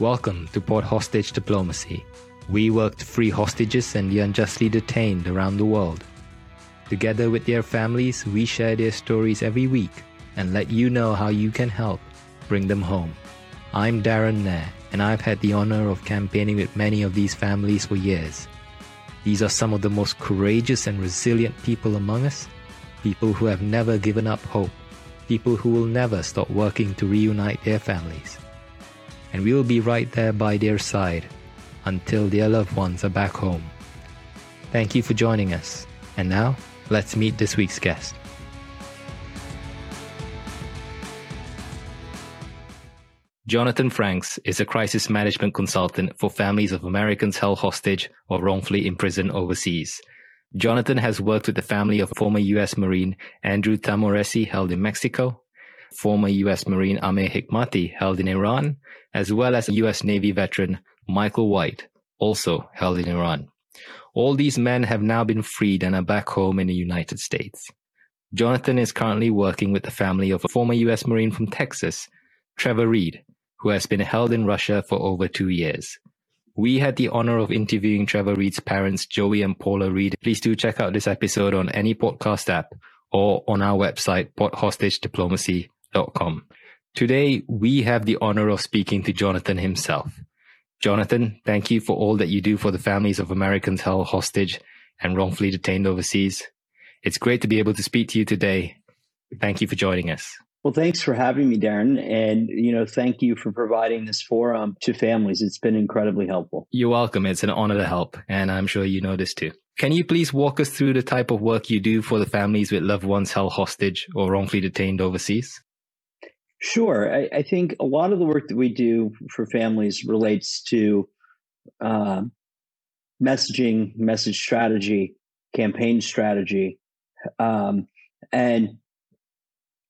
Welcome to Port Hostage Diplomacy. We work to free hostages and the unjustly detained around the world. Together with their families, we share their stories every week and let you know how you can help bring them home. I'm Darren Nair, and I've had the honor of campaigning with many of these families for years. These are some of the most courageous and resilient people among us, people who have never given up hope, people who will never stop working to reunite their families and we will be right there by their side until their loved ones are back home. Thank you for joining us. And now, let's meet this week's guest. Jonathan Franks is a crisis management consultant for families of Americans held hostage or wrongfully imprisoned overseas. Jonathan has worked with the family of former U.S. Marine Andrew Tahmooressi held in Mexico, former U.S. Marine Amir Hekmati held in Iran, as well as U.S. Navy veteran Michael White, also held in Iran. All these men have now been freed and are back home in the United States. Jonathan is currently working with the family of a former U.S. Marine from Texas, Trevor Reed, who has been held in Russia for over two years. We had the honor of interviewing Trevor Reed's parents, Joey and Paula Reed. Please do check out this episode on any podcast app or on our website, porthostagediplomacy.com. Today, we have the honor of speaking to Jonathan himself. Jonathan, thank you for all that you do for the families of Americans held hostage and wrongfully detained overseas. It's great to be able to speak to you today. Thank you for joining us. Well, thanks for having me, Darren. And, you know, thank you for providing this forum to families. It's been incredibly helpful. You're welcome. It's an honor to help. And I'm sure you know this too. Can you please walk us through the type of work you do for the families with loved ones held hostage or wrongfully detained overseas? Sure. I, I, think a lot of the work that we do for families relates to uh, messaging, message strategy, campaign strategy, um, and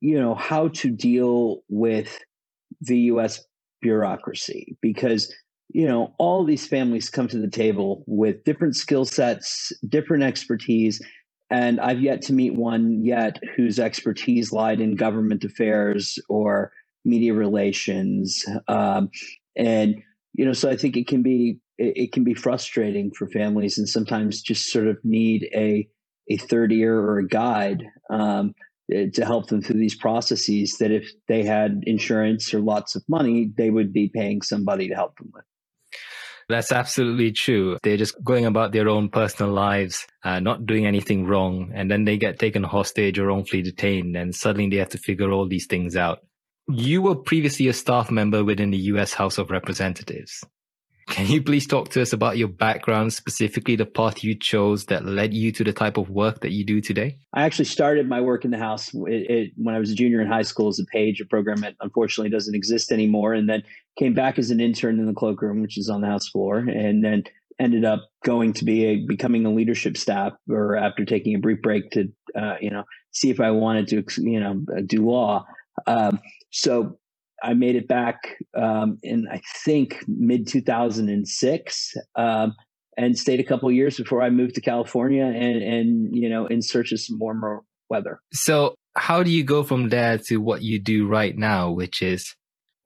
you know how to deal with the U.S. bureaucracy because you know all these families come to the table with different skill sets, different expertise, and I've yet to meet one yet whose expertise lied in government affairs or media relations. Um, and, you know, so I think it can be, it, it, can be frustrating for families and sometimes just sort of need a, a third ear or a guide um, to help them through these processes that if they had insurance or lots of money, they would be paying somebody to help them with. That's absolutely true. They're just going about their own personal lives, uh, not doing anything wrong. And then they get taken hostage or wrongfully detained. And suddenly they have to figure all these things out. You were previously a staff member within the US House of Representatives. Can you please talk to us about your background, specifically the path you chose that led you to the type of work that you do today? I actually started my work in the House it, it, when I was a junior in high school as a page, a program that unfortunately doesn't exist anymore, and then came back as an intern in the cloakroom, which is on the House floor, and then ended up going to be a becoming a leadership staff, or after taking a brief break to uh, you know see if I wanted to you know do law. Um, so I made it back um, in I think mid 2006 um, and stayed a couple years before I moved to California and and you know in search of some warmer weather. So how do you go from there to what you do right now, which is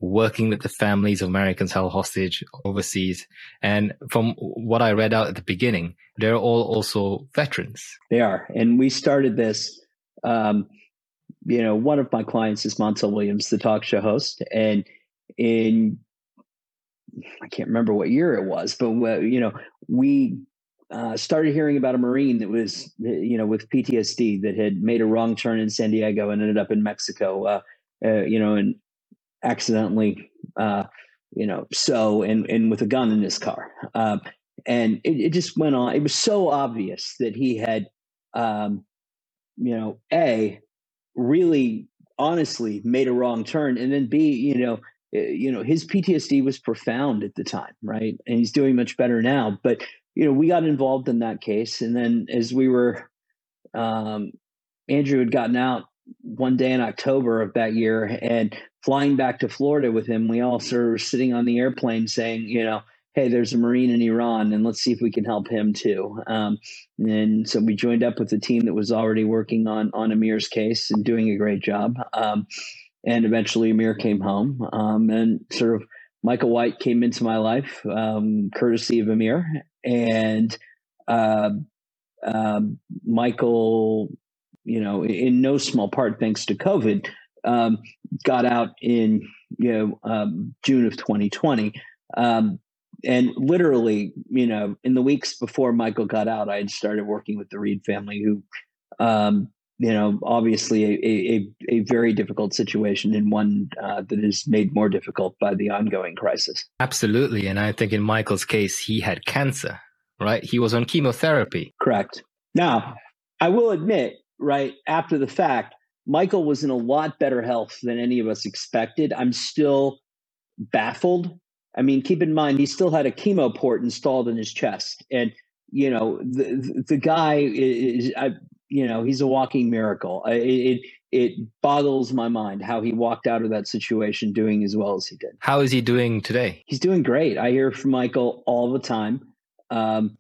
working with the families of Americans held hostage overseas? And from what I read out at the beginning, they're all also veterans. They are, and we started this. Um, you know, one of my clients is Montel Williams, the talk show host, and in I can't remember what year it was, but you know, we uh, started hearing about a Marine that was, you know, with PTSD that had made a wrong turn in San Diego and ended up in Mexico, uh, uh, you know, and accidentally, uh, you know, so and and with a gun in his car, um, and it, it, just went on. It was so obvious that he had, um, you know, a really honestly made a wrong turn. And then b you know eh, you know his ptsd was profound at the time right? And he's doing much better now. But you know we got involved in that case. And then as we were um, andrew had gotten out one day in october of that year and flying back to florida with him we all sort of sitting on the airplane saying you know hey, there's a Marine in Iran, and let's see if we can help him too. Um, and so we joined up with the team that was already working on on Amir's case and doing a great job. Um, and eventually, Amir came home um, and sort of Michael White came into my life, um, courtesy of Amir, and uh, uh, Michael, you know, in no small part thanks to COVID, um, got out in you know um, June of 2020. Um, and literally, you know, in the weeks before Michael got out, I had started working with the Reed family, who um, you know, obviously a, a, a very difficult situation and one uh, that is made more difficult by the ongoing crisis. Absolutely. And I think in Michael's case, he had cancer, right? He was on chemotherapy. Correct. Now, I will admit, right, after the fact, Michael was in a lot better health than any of us expected. I'm still baffled. I mean, keep in mind, he still had a chemo port installed in his chest. And you know the the guy is I, you know he's a walking miracle. It, it it boggles my mind how he walked out of that situation doing as well as he did. How is he doing today? He's doing great. I hear from Michael all the time. Um,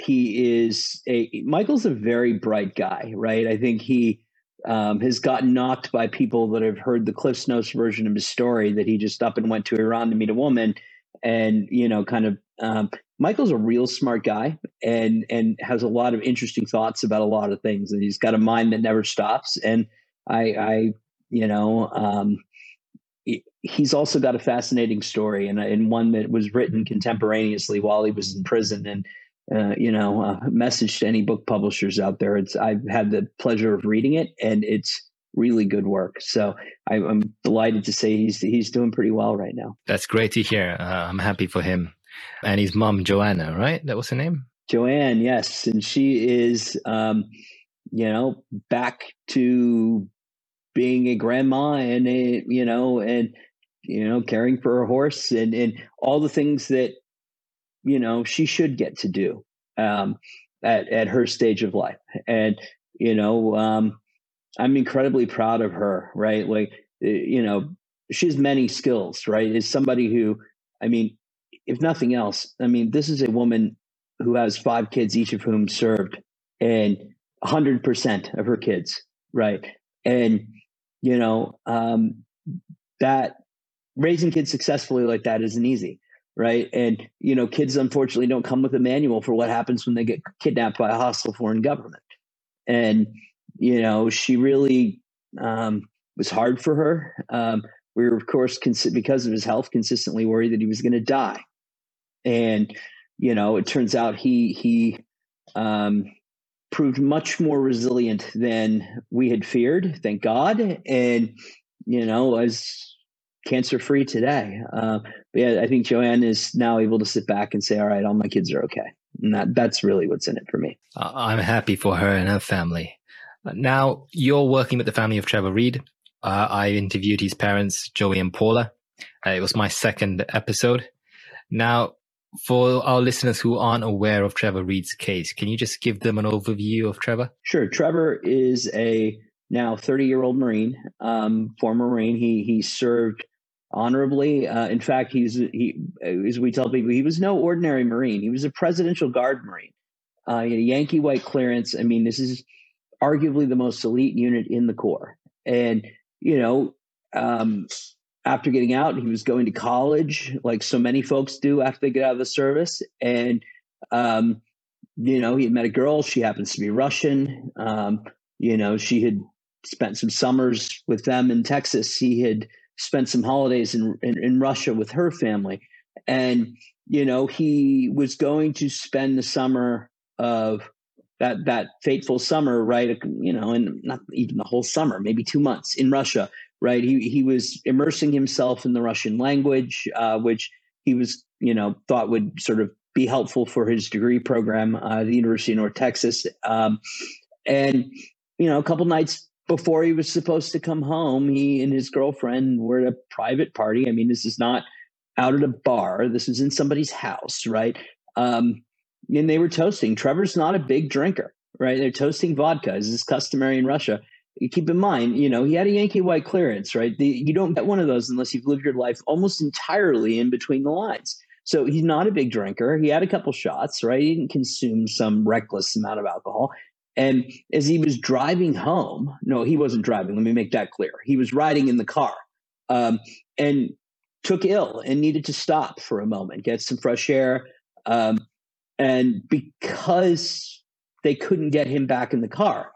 he is a Michael's a very bright guy, right? I think he um, has gotten knocked by people that have heard the Cliff's Notes version of his story that he just up and went to Iran to meet a woman, and you know, kind of um, Michael's a real smart guy and and has a lot of interesting thoughts about a lot of things, and he's got a mind that never stops. And I, I you know, um, he's also got a fascinating story and, and one that was written contemporaneously while he was in prison. And uh, you know, a message to any book publishers out there. It's I've had the pleasure of reading it, and it's really good work. So I, am delighted to say he's he's doing pretty well right now. That's great to hear. Uh, I'm happy for him and his mom Joanna, right? That was her name. Joanne, yes, and she is, um, you know, back to being a grandma and a, you know, and you know, caring for a horse and and all the things that you know she should get to do um, at at her stage of life, and you know, um, I'm incredibly proud of her. Right, like you know, she has many skills. Right, is somebody who, I mean, if nothing else, I mean, this is a woman who has five kids, each of whom served, and 100% of her kids, right? And, you know, um, that raising kids successfully like that isn't easy, right? And, you know, kids unfortunately don't come with a manual for what happens when they get kidnapped by a hostile foreign government. And, you know, she really um, was hard for her. Um, we were, of course, because of his health, consistently worried that he was going to die. And you know it turns out he he um, proved much more resilient than we had feared thank god. And you know was cancer free today. Uh, but yeah i think joanne is now able to sit back and say all right all my kids are okay. And that that's really what's in it for me. I'm happy for her and her family now you're working with the family of trevor reed uh, i interviewed his parents joey and paula uh, it was my second episode now for our listeners who aren't aware of Trevor Reed's case, can you just give them an overview of Trevor? Sure. Trevor is a now 30 year old Marine, um, former Marine. He he served honorably. Uh, in fact, he's he as we tell people, he was no ordinary Marine. He was a Presidential Guard Marine. Uh, Yankee white clearance. I mean, this is arguably the most elite unit in the Corps, and you know. Um, after getting out, he was going to college, like so many folks do after they get out of the service. And, um, you know, he met a girl. She happens to be Russian. Um, you know, she had spent some summers with them in Texas. He had spent some holidays in, in, in Russia with her family. And, you know, he was going to spend the summer of that that fateful summer, right? You know, and not even the whole summer, maybe two months in Russia, right? He he was immersing himself in the Russian language, uh, which he was, you know, thought would sort of be helpful for his degree program uh, at the University of North Texas. Um, and you know, a couple nights before he was supposed to come home, he and his girlfriend were at a private party. I mean, this is not out at a bar. This is in somebody's house, right? Um, and they were toasting. Trevor's not a big drinker, right? They're toasting vodka, as is customary in Russia keep in mind, you know, he had a Yankee white clearance, right? The, you don't get one of those unless you've lived your life almost entirely in between the lines. So he's not a big drinker. He had a couple shots, right? He didn't consume some reckless amount of alcohol. And as he was driving home, no, he wasn't driving. Let me make that clear. He was riding in the car. Um, and took ill and needed to stop for a moment, get some fresh air. Um, and because they couldn't get him back in the car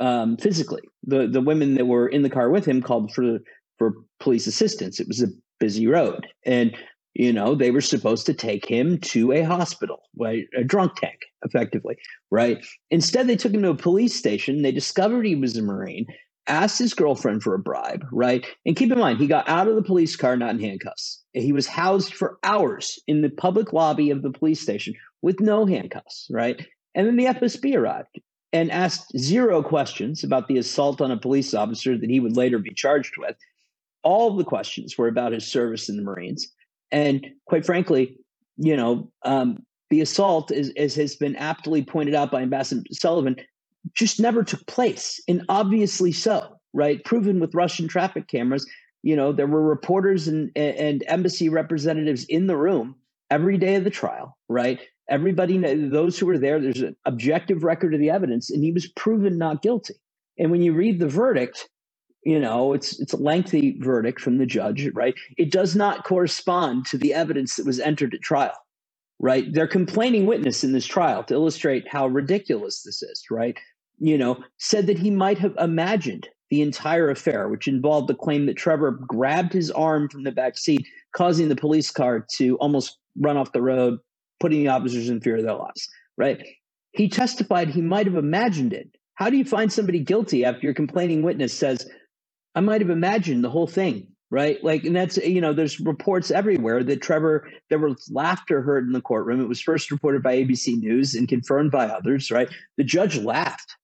um, physically, the the women that were in the car with him called for for police assistance. It was a busy road, and you know they were supposed to take him to a hospital, right? A drunk tank, effectively, right? Instead, they took him to a police station. They discovered he was a Marine, asked his girlfriend for a bribe, right? And keep in mind, he got out of the police car not in handcuffs. He was housed for hours in the public lobby of the police station with no handcuffs, right? And then the FSB arrived and asked zero questions about the assault on a police officer that he would later be charged with. All the questions were about his service in the Marines. And quite frankly, you know, um, the assault, is, as has been aptly pointed out by Ambassador Sullivan, just never took place, and obviously so, right? Proven with Russian traffic cameras. You know, there were reporters and, and embassy representatives in the room every day of the trial, right? Everybody, those who were there, there's an objective record of the evidence, and he was proven not guilty. And when you read the verdict, you know it's it's a lengthy verdict from the judge, right? It does not correspond to the evidence that was entered at trial right? Their complaining witness in this trial to illustrate how ridiculous this is, right? You know, said that he might have imagined the entire affair, which involved the claim that Trevor grabbed his arm from the back seat, causing the police car to almost run off the road, putting the officers in fear of their lives, right? He testified he might have imagined it. How do you find somebody guilty after your complaining witness says, I might have imagined the whole thing? Right? Like, and that's, you know, there's reports everywhere that Trevor, there was laughter heard in the courtroom. It was first reported by ABC News and confirmed by others, right? The judge laughed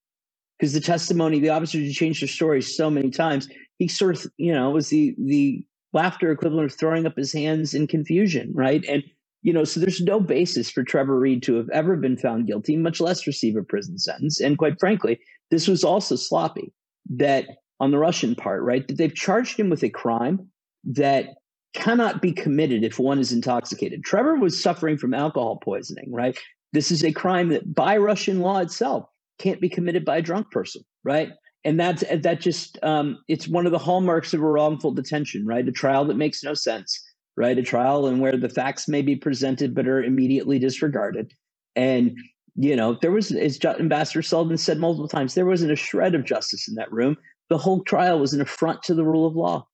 because the testimony, the officers had changed their story so many times. He sort of, you know, was the, the laughter equivalent of throwing up his hands in confusion, right? And, you know, so there's no basis for Trevor Reed to have ever been found guilty, much less receive a prison sentence. And quite frankly, this was also sloppy that on the Russian part, right? That they've charged him with a crime that cannot be committed if one is intoxicated. Trevor was suffering from alcohol poisoning, right? This is a crime that by Russian law itself can't be committed by a drunk person, right? And that's that just um, it's one of the hallmarks of a wrongful detention, right? A trial that makes no sense, right? A trial and where the facts may be presented but are immediately disregarded. And you know, there was, as Ambassador Sullivan said multiple times, there wasn't a shred of justice in that room the whole trial was an affront to the rule of law.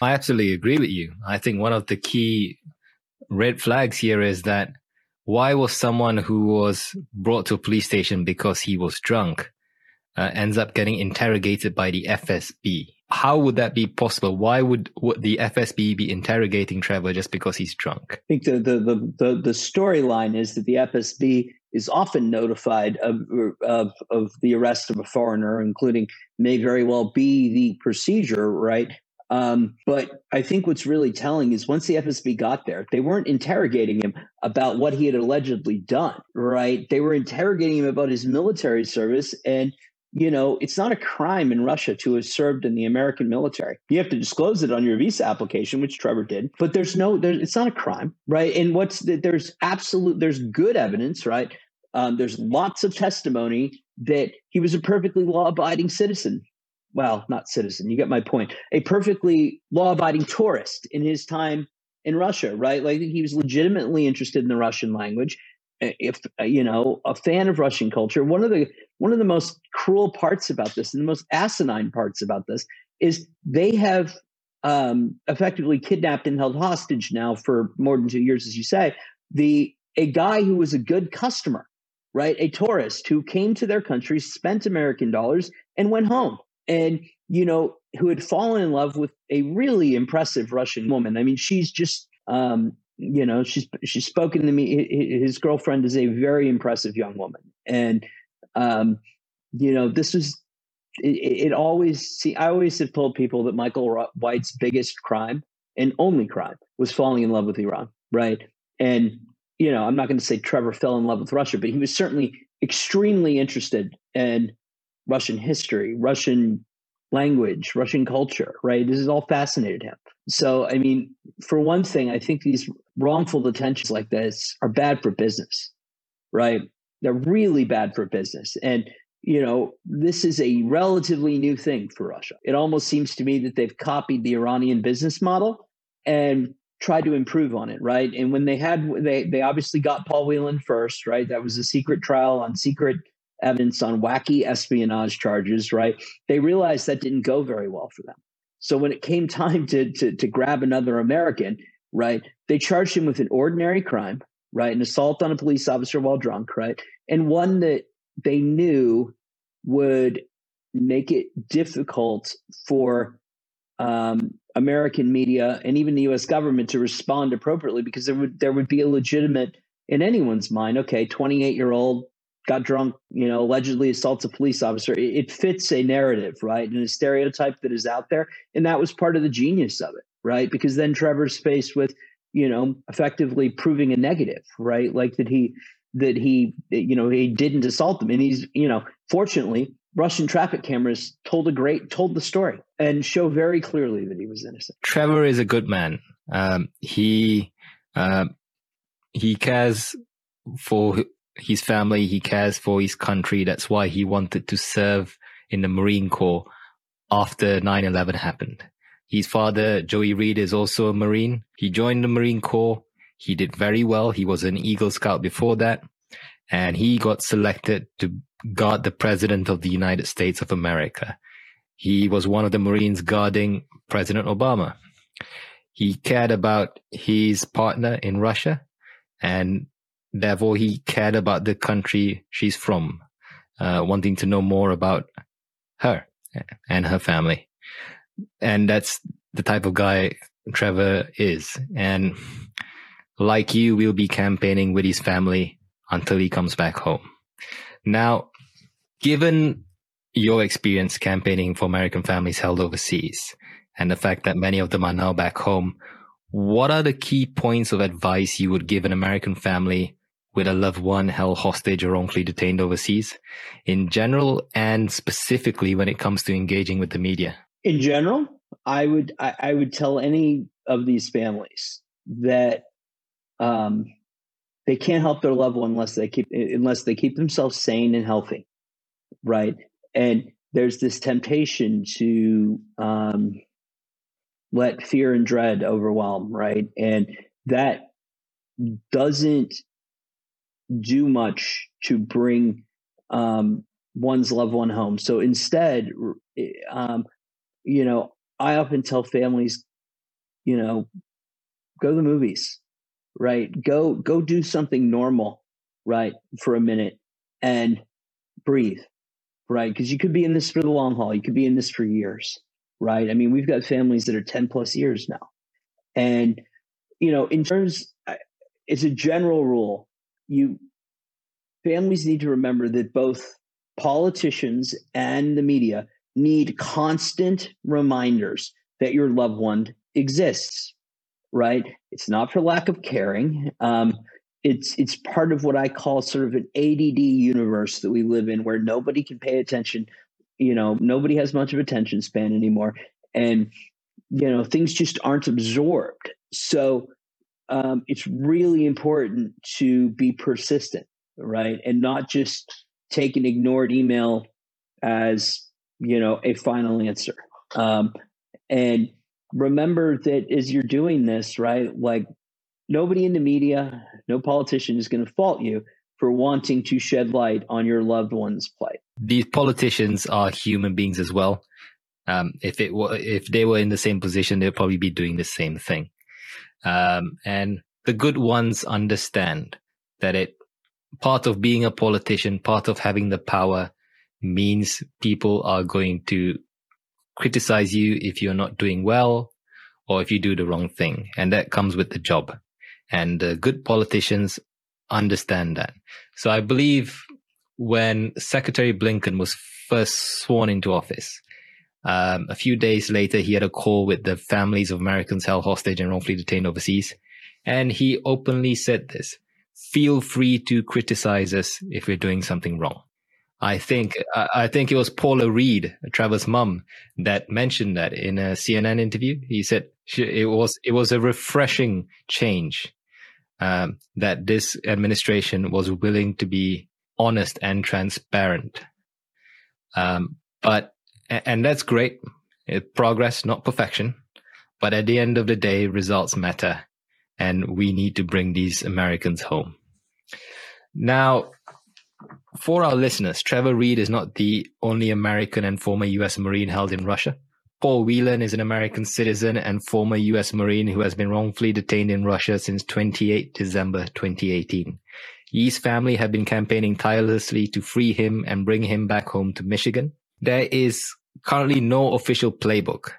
I absolutely agree with you. I think one of the key red flags here is that why was someone who was brought to a police station because he was drunk uh, ends up getting interrogated by the FSB? How would that be possible? Why would, would the FSB be interrogating Trevor just because he's drunk? I think the the the the, the storyline is that the FSB is often notified of, of, of the arrest of a foreigner, including may very well be the procedure, right? Um, but I think what's really telling is once the FSB got there, they weren't interrogating him about what he had allegedly done, right? They were interrogating him about his military service. And, you know, it's not a crime in Russia to have served in the American military. You have to disclose it on your visa application, which Trevor did, but there's no, there, it's not a crime, right? And what's the, there's absolute, there's good evidence, right? Um, there's lots of testimony that he was a perfectly law abiding citizen. Well, not citizen, you get my point. A perfectly law abiding tourist in his time in Russia, right? Like he was legitimately interested in the Russian language. If you know, a fan of Russian culture, one of the one of the most cruel parts about this, and the most asinine parts about this, is they have um, effectively kidnapped and held hostage now for more than two years, as you say. The a guy who was a good customer right? A tourist who came to their country, spent American dollars, and went home. And, you know, who had fallen in love with a really impressive Russian woman. I mean, she's just, um, you know, she's she's spoken to me. His girlfriend is a very impressive young woman, and um, you know, this was it, it, always see. I always have told people that Michael White's biggest crime and only crime was falling in love with Iran, right? And you know, I'm not going to say Trevor fell in love with Russia, but he was certainly extremely interested in Russian history, Russian language, Russian culture, right? This has all fascinated him. So, I mean, for one thing, I think these wrongful detentions like this are bad for business, right? They're really bad for business. And, you know, this is a relatively new thing for Russia. It almost seems to me that they've copied the Iranian business model and tried to improve on it, right? And when they had they they obviously got Paul Whelan first, right? That was a secret trial on secret evidence on wacky espionage charges, right? They realized that didn't go very well for them. So when it came time to to, to grab another American, right, they charged him with an ordinary crime, right, an assault on a police officer while drunk, right, and one that they knew would make it difficult for um, American media and even the U.S. government to respond appropriately because there would there would be a legitimate in anyone's mind. Okay, twenty eight year old got drunk, you know, allegedly assaults a police officer. It, it fits a narrative, right, and a stereotype that is out there, and that was part of the genius of it, right? Because then Trevor's faced with, you know, effectively proving a negative, right, like that he that he you know he didn't assault them, and he's you know fortunately Russian traffic cameras told a great told the story and show very clearly that he was innocent. Trevor is a good man. Um, he uh, he cares for his family. He cares for his country. That's why he wanted to serve in the Marine Corps after 9/11 happened. His father, Joey Reed, is also a Marine. He joined the Marine Corps. He did very well. He was an Eagle Scout before that, and he got selected to guard the President of the United States of America. He was one of the Marines guarding President Obama. He cared about his partner in Russia and therefore he cared about the country she's from, uh, wanting to know more about her and her family. And that's the type of guy Trevor is. And like you, we'll be campaigning with his family until he comes back home. Now, given your experience campaigning for American families held overseas and the fact that many of them are now back home, what are the key points of advice you would give an American family with a loved one held hostage or wrongfully detained overseas in general and specifically when it comes to engaging with the media? In general, I would I, I would tell any of these families that um, they can't help their loved one unless they keep unless they keep themselves sane and healthy right? And there's this temptation to um, let fear and dread overwhelm, right? And that doesn't do much to bring um, one's loved one home. So instead, um, you know, I often tell families, you know, go to the movies, right? Go go do something normal, right, for a minute and breathe, right? Because you could be in this for the long haul. You could be in this for years, right? I mean, we've got families that are 10 plus years now. And, you know, in terms, it's a general rule, you families need to remember that both politicians and the media need constant reminders that your loved one exists, right? It's not for lack of caring. Um, it's it's part of what I call sort of an ADD universe that we live in, where nobody can pay attention. You know, nobody has much of attention span anymore, and you know things just aren't absorbed. So um, it's really important to be persistent, right, and not just take an ignored email as you know a final answer. Um, and remember that as you're doing this, right, like nobody in the media, no politician is going to fault you for wanting to shed light on your loved one's plight. These politicians are human beings as well. Um, if it were, if they were in the same position, they'd probably be doing the same thing. Um, and the good ones understand that it part of being a politician, part of having the power means people are going to criticize you if you're not doing well or if you do the wrong thing. And that comes with the job. And uh, good politicians understand that. So I believe when Secretary Blinken was first sworn into office, um, a few days later, he had a call with the families of Americans held hostage and wrongfully detained overseas. And he openly said this, feel free to criticize us if we're doing something wrong. I think, I think it was Paula Reed, Trevor's mum, that mentioned that in a CNN interview. He said it was, it was a refreshing change um, that this administration was willing to be honest and transparent. Um, but and that's great, progress, not perfection. But at the end of the day, results matter and we need to bring these Americans home. Now, for our listeners, Trevor Reed is not the only American and former U.S. Marine held in Russia. Paul Whelan is an American citizen and former U.S. Marine who has been wrongfully detained in Russia since 28 December 2018. Yi's family have been campaigning tirelessly to free him and bring him back home to Michigan. There is currently no official playbook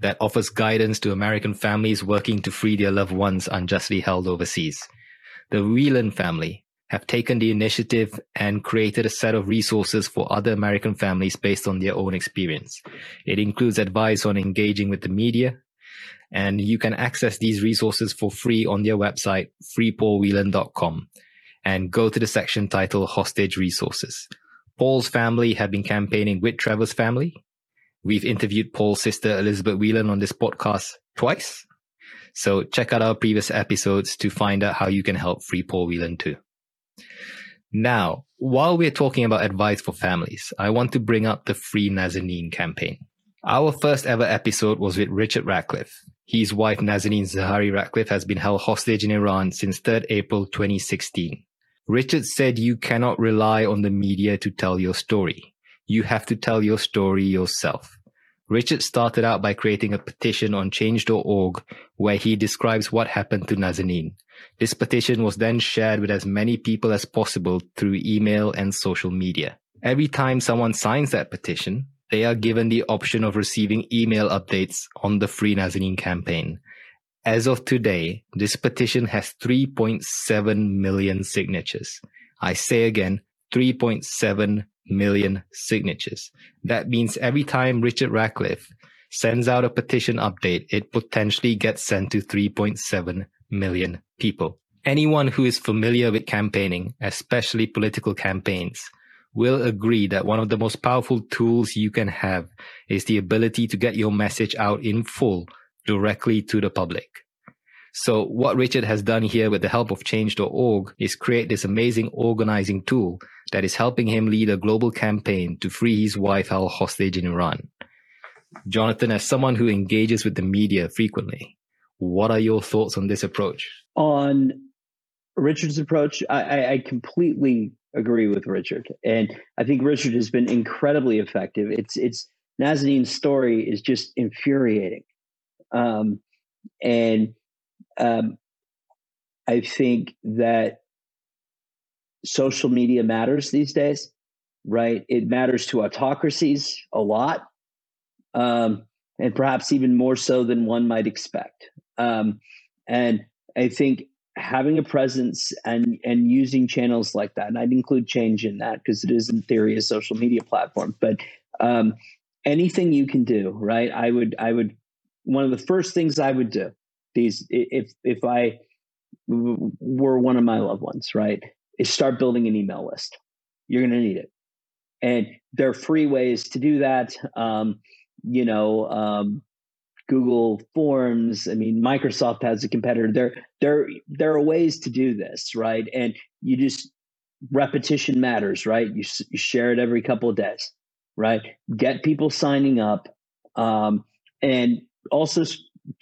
that offers guidance to American families working to free their loved ones unjustly held overseas. The Whelan family have taken the initiative and created a set of resources for other American families based on their own experience. It includes advice on engaging with the media, and you can access these resources for free on their website, freepaulwhelan.com, and go to the section titled Hostage Resources. Paul's family have been campaigning with Trevor's family We've interviewed Paul's sister, Elizabeth Whelan, on this podcast twice. So check out our previous episodes to find out how you can help free Paul Whelan too. Now, while we're talking about advice for families, I want to bring up the Free Nazanin campaign. Our first ever episode was with Richard Ratcliffe. His wife Nazanin Zaghari Ratcliffe has been held hostage in Iran since 3rd April 2016. Richard said you cannot rely on the media to tell your story you have to tell your story yourself. Richard started out by creating a petition on change.org where he describes what happened to Nazanin. This petition was then shared with as many people as possible through email and social media. Every time someone signs that petition, they are given the option of receiving email updates on the Free Nazanin campaign. As of today, this petition has 3.7 million signatures. I say again, 3.7 million signatures. That means every time Richard Ratcliffe sends out a petition update, it potentially gets sent to 3.7 million people. Anyone who is familiar with campaigning, especially political campaigns, will agree that one of the most powerful tools you can have is the ability to get your message out in full directly to the public. So what Richard has done here with the help of change.org is create this amazing organizing tool that is helping him lead a global campaign to free his wife held hostage in Iran. Jonathan, as someone who engages with the media frequently, what are your thoughts on this approach? On Richard's approach, I, I completely agree with Richard, and I think Richard has been incredibly effective. It's it's Nazanin's story is just infuriating, um, and um, I think that social media matters these days, right? It matters to autocracies a lot, um, and perhaps even more so than one might expect. Um, and I think having a presence and and using channels like that, and I'd include Change in that because it is in theory a social media platform, but um, anything you can do, right? I would I would one of the first things I would do these if if I were one of my loved ones, right, is start building an email list. You're going to need it, and there are free ways to do that. Um, you know, um, Google Forms. I mean, Microsoft has a competitor. There, there, there are ways to do this, right? And you just repetition matters, right? You, you share it every couple of days, right? Get people signing up, um, and also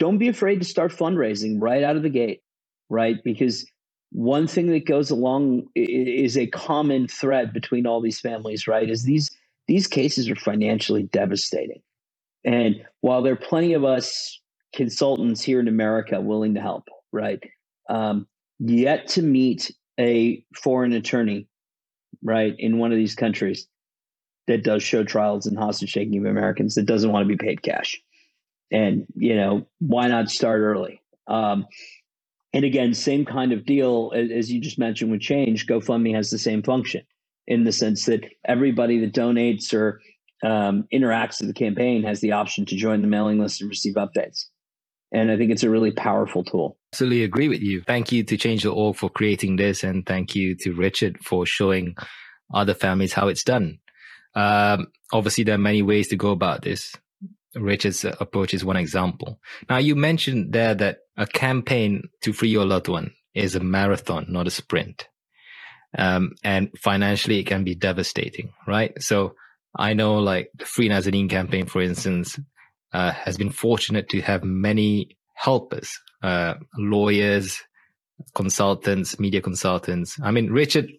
don't be afraid to start fundraising right out of the gate, right? Because one thing that goes along is a common thread between all these families, right? Is these these cases are financially devastating. And while there are plenty of us consultants here in America willing to help, right? Um, yet to meet a foreign attorney, right, in one of these countries that does show trials and hostage taking of Americans that doesn't want to be paid cash and you know why not start early um, and again same kind of deal as, as, you just mentioned with change gofundme has the same function in the sense that everybody that donates or um, interacts with the campaign has the option to join the mailing list and receive updates and i think it's a really powerful tool absolutely agree with you thank you to change.org for creating this and thank you to richard for showing other families how it's done um, obviously there are many ways to go about this Richard's approach is one example. Now, you mentioned there that a campaign to free your loved one is a marathon, not a sprint. Um, and financially, it can be devastating, right? So I know like the Free Nazanin campaign, for instance, uh, has been fortunate to have many helpers, uh, lawyers, consultants, media consultants. I mean, Richard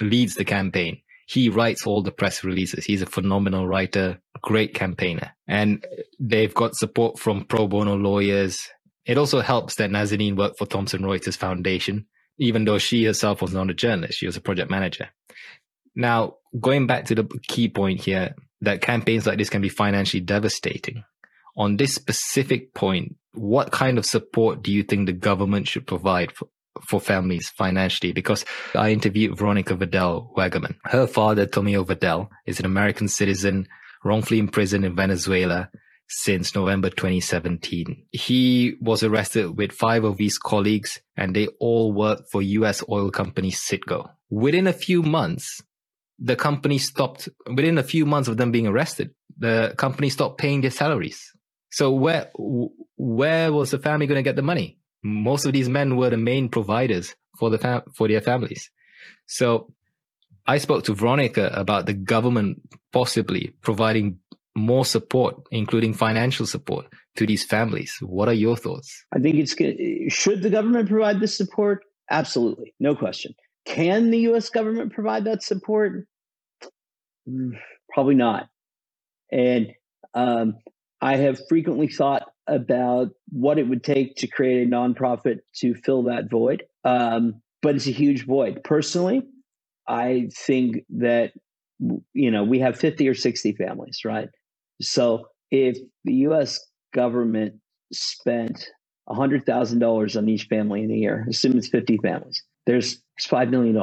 leads the campaign. He writes all the press releases. He's a phenomenal writer, great campaigner. And they've got support from pro bono lawyers. It also helps that Nazanin worked for Thomson Reuters Foundation, even though she herself was not a journalist. She was a project manager. Now, going back to the key point here, that campaigns like this can be financially devastating. On this specific point, what kind of support do you think the government should provide for, for families financially? Because I interviewed Veronica Vadell Wagaman. Her father, Tomeu Vadell, is an American citizen wrongfully imprisoned in Venezuela since November 2017. He was arrested with five of his colleagues and they all worked for US oil company Citgo. Within a few months, the company stopped within a few months of them being arrested. The company stopped paying their salaries. So where where was the family going to get the money? Most of these men were the main providers for the fam- for their families. So I spoke to Veronica about the government possibly providing more support, including financial support to these families. What are your thoughts? I think it's. Should the government provide this support? Absolutely, no question. Can the U.S. government provide that support? Mm, probably not. And um, I have frequently thought about what it would take to create a nonprofit to fill that void. Um, but it's a huge void. Personally, I think that you know we have 50 or 60 families, right? So if the U.S. government spent $100,000 on each family in a year, assume it's 50 families, there's $5 million.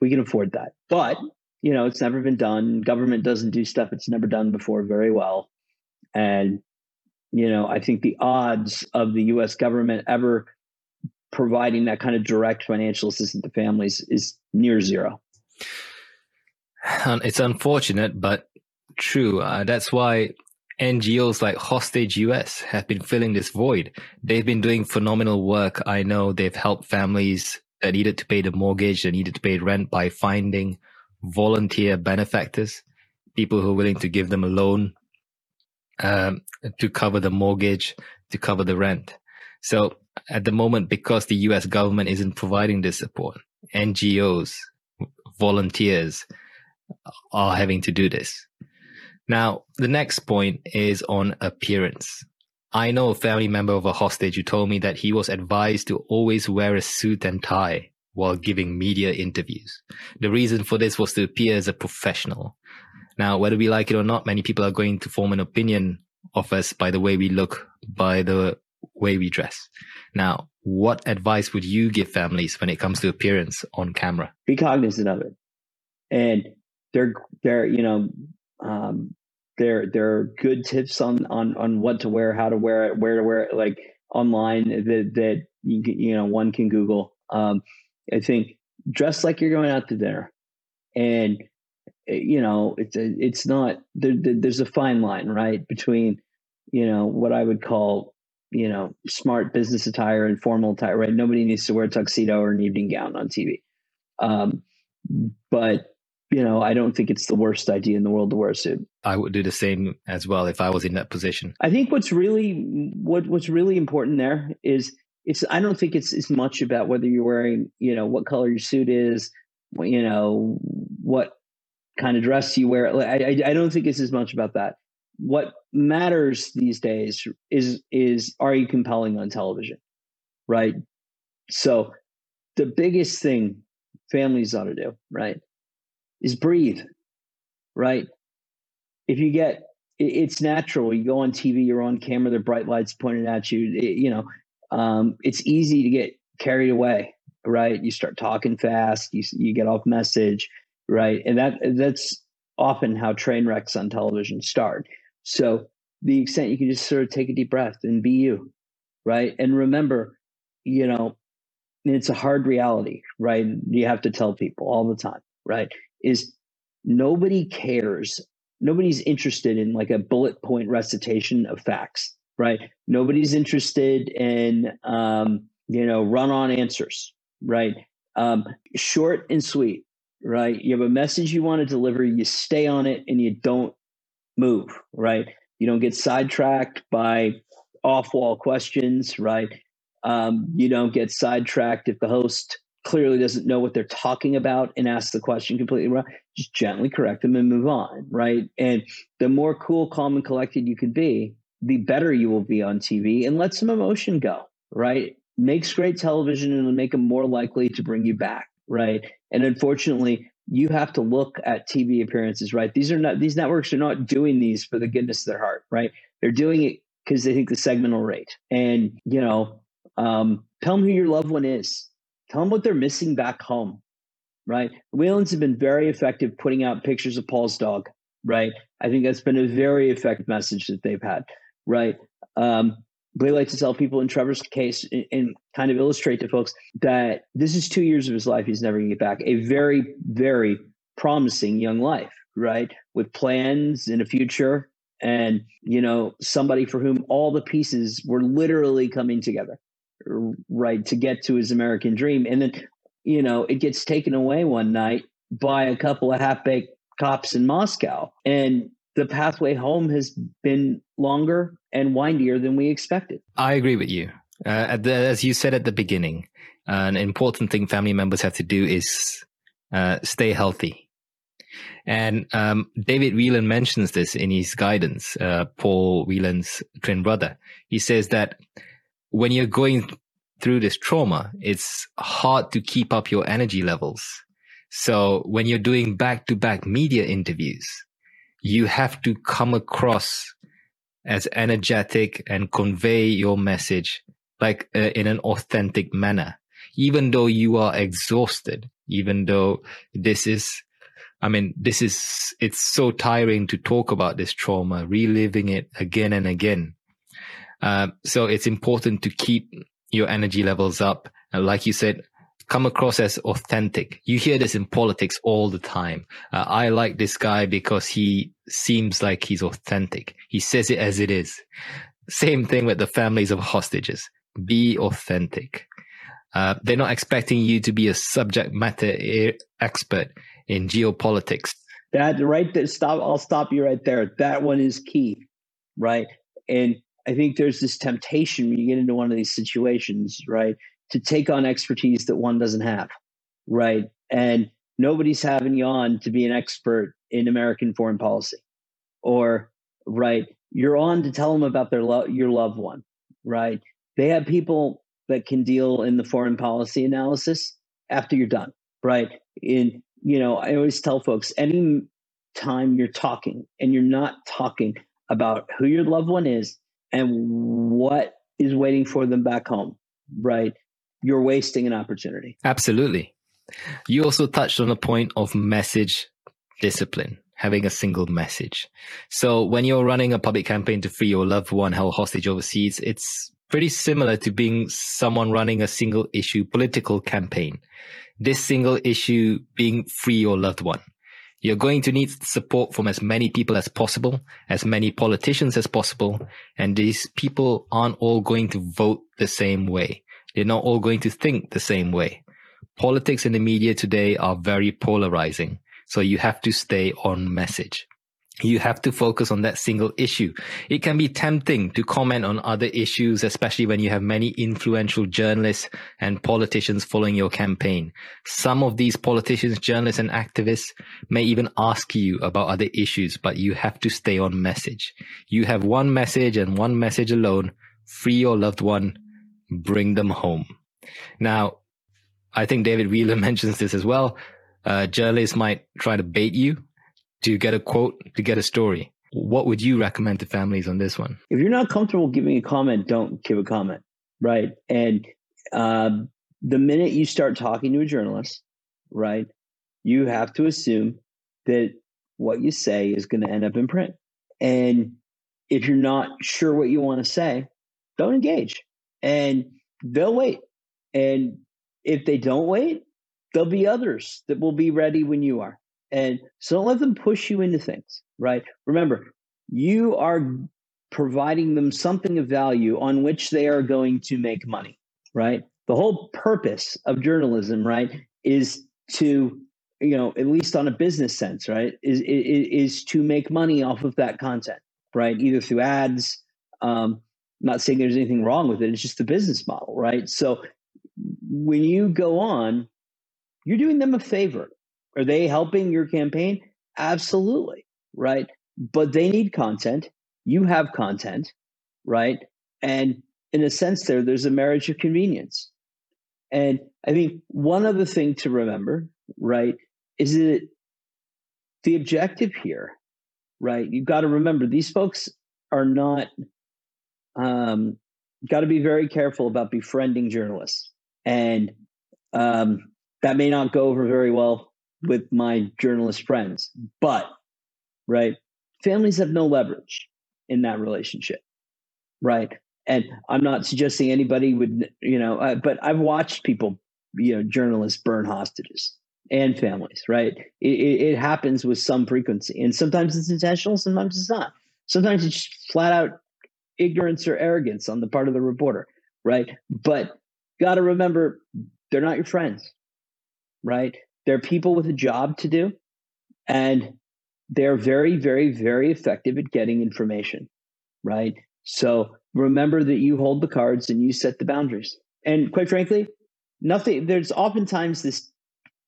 We can afford that. But, you know, it's never been done. Government doesn't do stuff it's never done before very well. And, you know, I think the odds of the US government ever providing that kind of direct financial assistance to families is near zero. It's unfortunate, but true. Uh, that's why NGOs like Hostage US have been filling this void. They've been doing phenomenal work. I know they've helped families that needed to pay the mortgage, that needed to pay rent by finding volunteer benefactors, people who are willing to give them a loan um, to cover the mortgage, to cover the rent. So at the moment, because the US government isn't providing this support, NGOs, volunteers are having to do this. Now, the next point is on appearance. I know a family member of a hostage who told me that he was advised to always wear a suit and tie while giving media interviews. The reason for this was to appear as a professional. Now, whether we like it or not, many people are going to form an opinion of us by the way we look, by the way we dress. Now, what advice would you give families when it comes to appearance on camera? Be cognizant of it. And they're, they're, you know, um, there there are good tips on on on what to wear, how to wear it, where to wear it, like online that that you you know one can Google. Um, I think dress like you're going out to dinner, and you know it's it's not there, there's a fine line right between you know what I would call you know smart business attire and formal attire. Right, nobody needs to wear a tuxedo or an evening gown on TV. Um, but you know, I don't think it's the worst idea in the world to wear a suit. I would do the same as well if I was in that position. I think what's really what what's really important there is it's I don't think it's as much about whether you're wearing, you know, what color your suit is, you know, what kind of dress you wear. I, I, I don't think it's as much about that. What matters these days is is are you compelling on television, right? So the biggest thing families ought to do, right, is breathe, right? If you get, it's natural. You go on TV, you're on camera, the bright lights pointed at you. It, you know, um, it's easy to get carried away, right? You start talking fast, you you get off message, right? And that that's often how train wrecks on television start. So the extent you can just sort of take a deep breath and be you, right? And remember, you know, it's a hard reality, right? You have to tell people all the time, right? Is nobody cares. Nobody's interested in like a bullet point recitation of facts, right? Nobody's interested in, um, you know, run on answers, right? Um, short and sweet, right? You have a message you want to deliver, you stay on it and you don't move, right? You don't get sidetracked by off wall questions, right? Um, you don't get sidetracked if the host clearly doesn't know what they're talking about and asks the question completely wrong. Just gently correct them and move on, right? And the more cool, calm, and collected you can be, the better you will be on TV and let some emotion go, right? Makes great television and will make them more likely to bring you back, right? And unfortunately, you have to look at TV appearances, right? These are not these networks are not doing these for the goodness of their heart, right? They're doing it because they think the segment will rate. And you know, um, tell them who your loved one is. Tell them what they're missing back home, right? Whelans have been very effective putting out pictures of Paul's dog, right? I think that's been a very effective message that they've had, right? Um, they like to tell people in Trevor's case and, and kind of illustrate to folks that this is two years of his life he's never going to get back. A very, very promising young life, right? With plans in a future and, you know, somebody for whom all the pieces were literally coming together, right, to get to his American dream. And then, you know, it gets taken away one night by a couple of half baked cops in Moscow. And the pathway home has been longer and windier than we expected. I agree with you. Uh, the, as you said at the beginning, uh, an important thing family members have to do is uh, stay healthy. And um, David Whelan mentions this in his guidance, uh, Paul Whelan's twin brother. He says that when you're going through this trauma, it's hard to keep up your energy levels. So when you're doing back to back media interviews, you have to come across as energetic and convey your message like uh, in an authentic manner, even though you are exhausted, even though this is, I mean, this is, it's so tiring to talk about this trauma, reliving it again and again. Uh, so it's important to keep your energy levels up. And like you said, come across as authentic. You hear this in politics all the time. Uh, I like this guy because he seems like he's authentic. He says it as it is. Same thing with the families of hostages. Be authentic. Uh, they're not expecting you to be a subject matter expert in geopolitics. That right there, stop. I'll stop you right there. That one is key, right? And I think there's this temptation when you get into one of these situations, right? to take on expertise that one doesn't have, right? And nobody's having you on to be an expert in American foreign policy, or right, you're on to tell them about their lo- your loved one, right? They have people that can deal in the foreign policy analysis after you're done, right? In you know, I always tell folks any time you're talking and you're not talking about who your loved one is and what is waiting for them back home, right? you're wasting an opportunity. Absolutely. You also touched on the point of message discipline, having a single message. So when you're running a public campaign to free your loved one held hostage overseas, it's pretty similar to being someone running a single issue political campaign. This single issue being free your loved one. You're going to need support from as many people as possible, as many politicians as possible, and these people aren't all going to vote the same way. They're not all going to think the same way. Politics and the media today are very polarizing. So you have to stay on message. You have to focus on that single issue. It can be tempting to comment on other issues, especially when you have many influential journalists and politicians following your campaign. Some of these politicians, journalists, and activists may even ask you about other issues, but you have to stay on message. You have one message and one message alone. Free your loved one bring them home. Now, I think David Wheeler mentions this as well. Uh, journalists might try to bait you to get a quote, to get a story. What would you recommend to families on this one? If you're not comfortable giving a comment, don't give a comment, right? And um, the minute you start talking to a journalist, right, you have to assume that what you say is going to end up in print. And if you're not sure what you want to say, don't engage and they'll wait. And if they don't wait, there'll be others that will be ready when you are. And so don't let them push you into things, right? Remember, you are providing them something of value on which they are going to make money, right? The whole purpose of journalism, right, is to, you know, at least on a business sense, right, is, is, is to make money off of that content right? Either through ads. Um, I'm not saying there's anything wrong with it. It's just the business model, right? So when you go on, you're doing them a favor. Are they helping your campaign? Absolutely, right? But they need content. You have content, right? And in a sense, there, there's a marriage of convenience. And I think one other thing to remember, right, is that the objective here, right? You've got to remember these folks are not, um, got to be very careful about befriending journalists. And um, that may not go over very well with my journalist friends, but, right, families have no leverage in that relationship, right? And I'm not suggesting anybody would, you know, uh, but I've watched people, you know, journalists burn hostages and families, right? It, it, it, happens with some frequency. And sometimes it's intentional, sometimes it's not. Sometimes it's just flat out ignorance or arrogance on the part of the reporter, right? But got to remember, they're not your friends, right? They're people with a job to do. And they're very, very, very effective at getting information, right? So remember that you hold the cards and you set the boundaries. And quite frankly, nothing, there's oftentimes this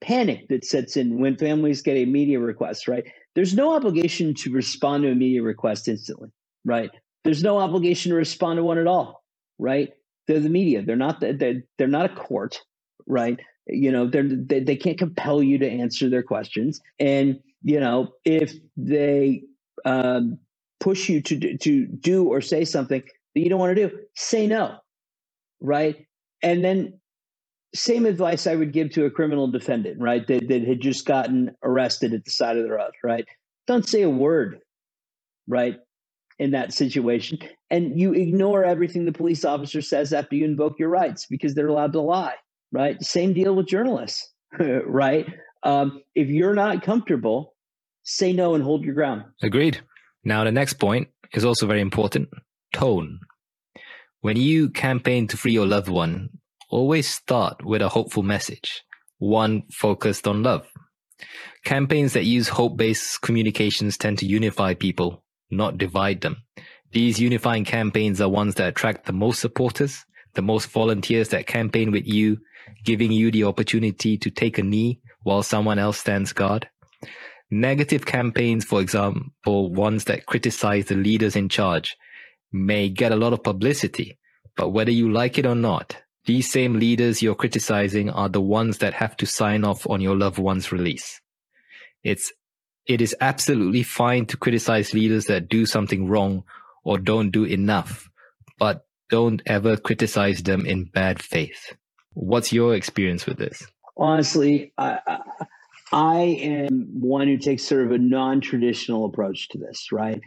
panic that sets in when families get a media request, right? There's no obligation to respond to a media request instantly, right? There's no obligation to respond to one at all, right? They're the media. They're not. They're, they're not a court, right? You know, they're they, they can't compel you to answer their questions. And you know, if they um, push you to to do or say something that you don't want to do, say no, right? And then same advice I would give to a criminal defendant, right? That that had just gotten arrested at the side of the road, right? Don't say a word, right? In that situation, and you ignore everything the police officer says after you invoke your rights because they're allowed to lie, right? Same deal with journalists, right? Um, if you're not comfortable, say no and hold your ground. Agreed. Now, the next point is also very important tone. When you campaign to free your loved one, always start with a hopeful message, one focused on love. Campaigns that use hope based communications tend to unify people, not divide them. These unifying campaigns are ones that attract the most supporters, the most volunteers that campaign with you, giving you the opportunity to take a knee while someone else stands guard. Negative campaigns, for example, ones that criticize the leaders in charge, may get a lot of publicity, but whether you like it or not, these same leaders you're criticizing are the ones that have to sign off on your loved one's release. It's, it is absolutely fine to criticize leaders that do something wrong or don't do enough, but don't ever criticize them in bad faith. What's your experience with this? Honestly, I, I am one who takes sort of a non traditional approach to this, right?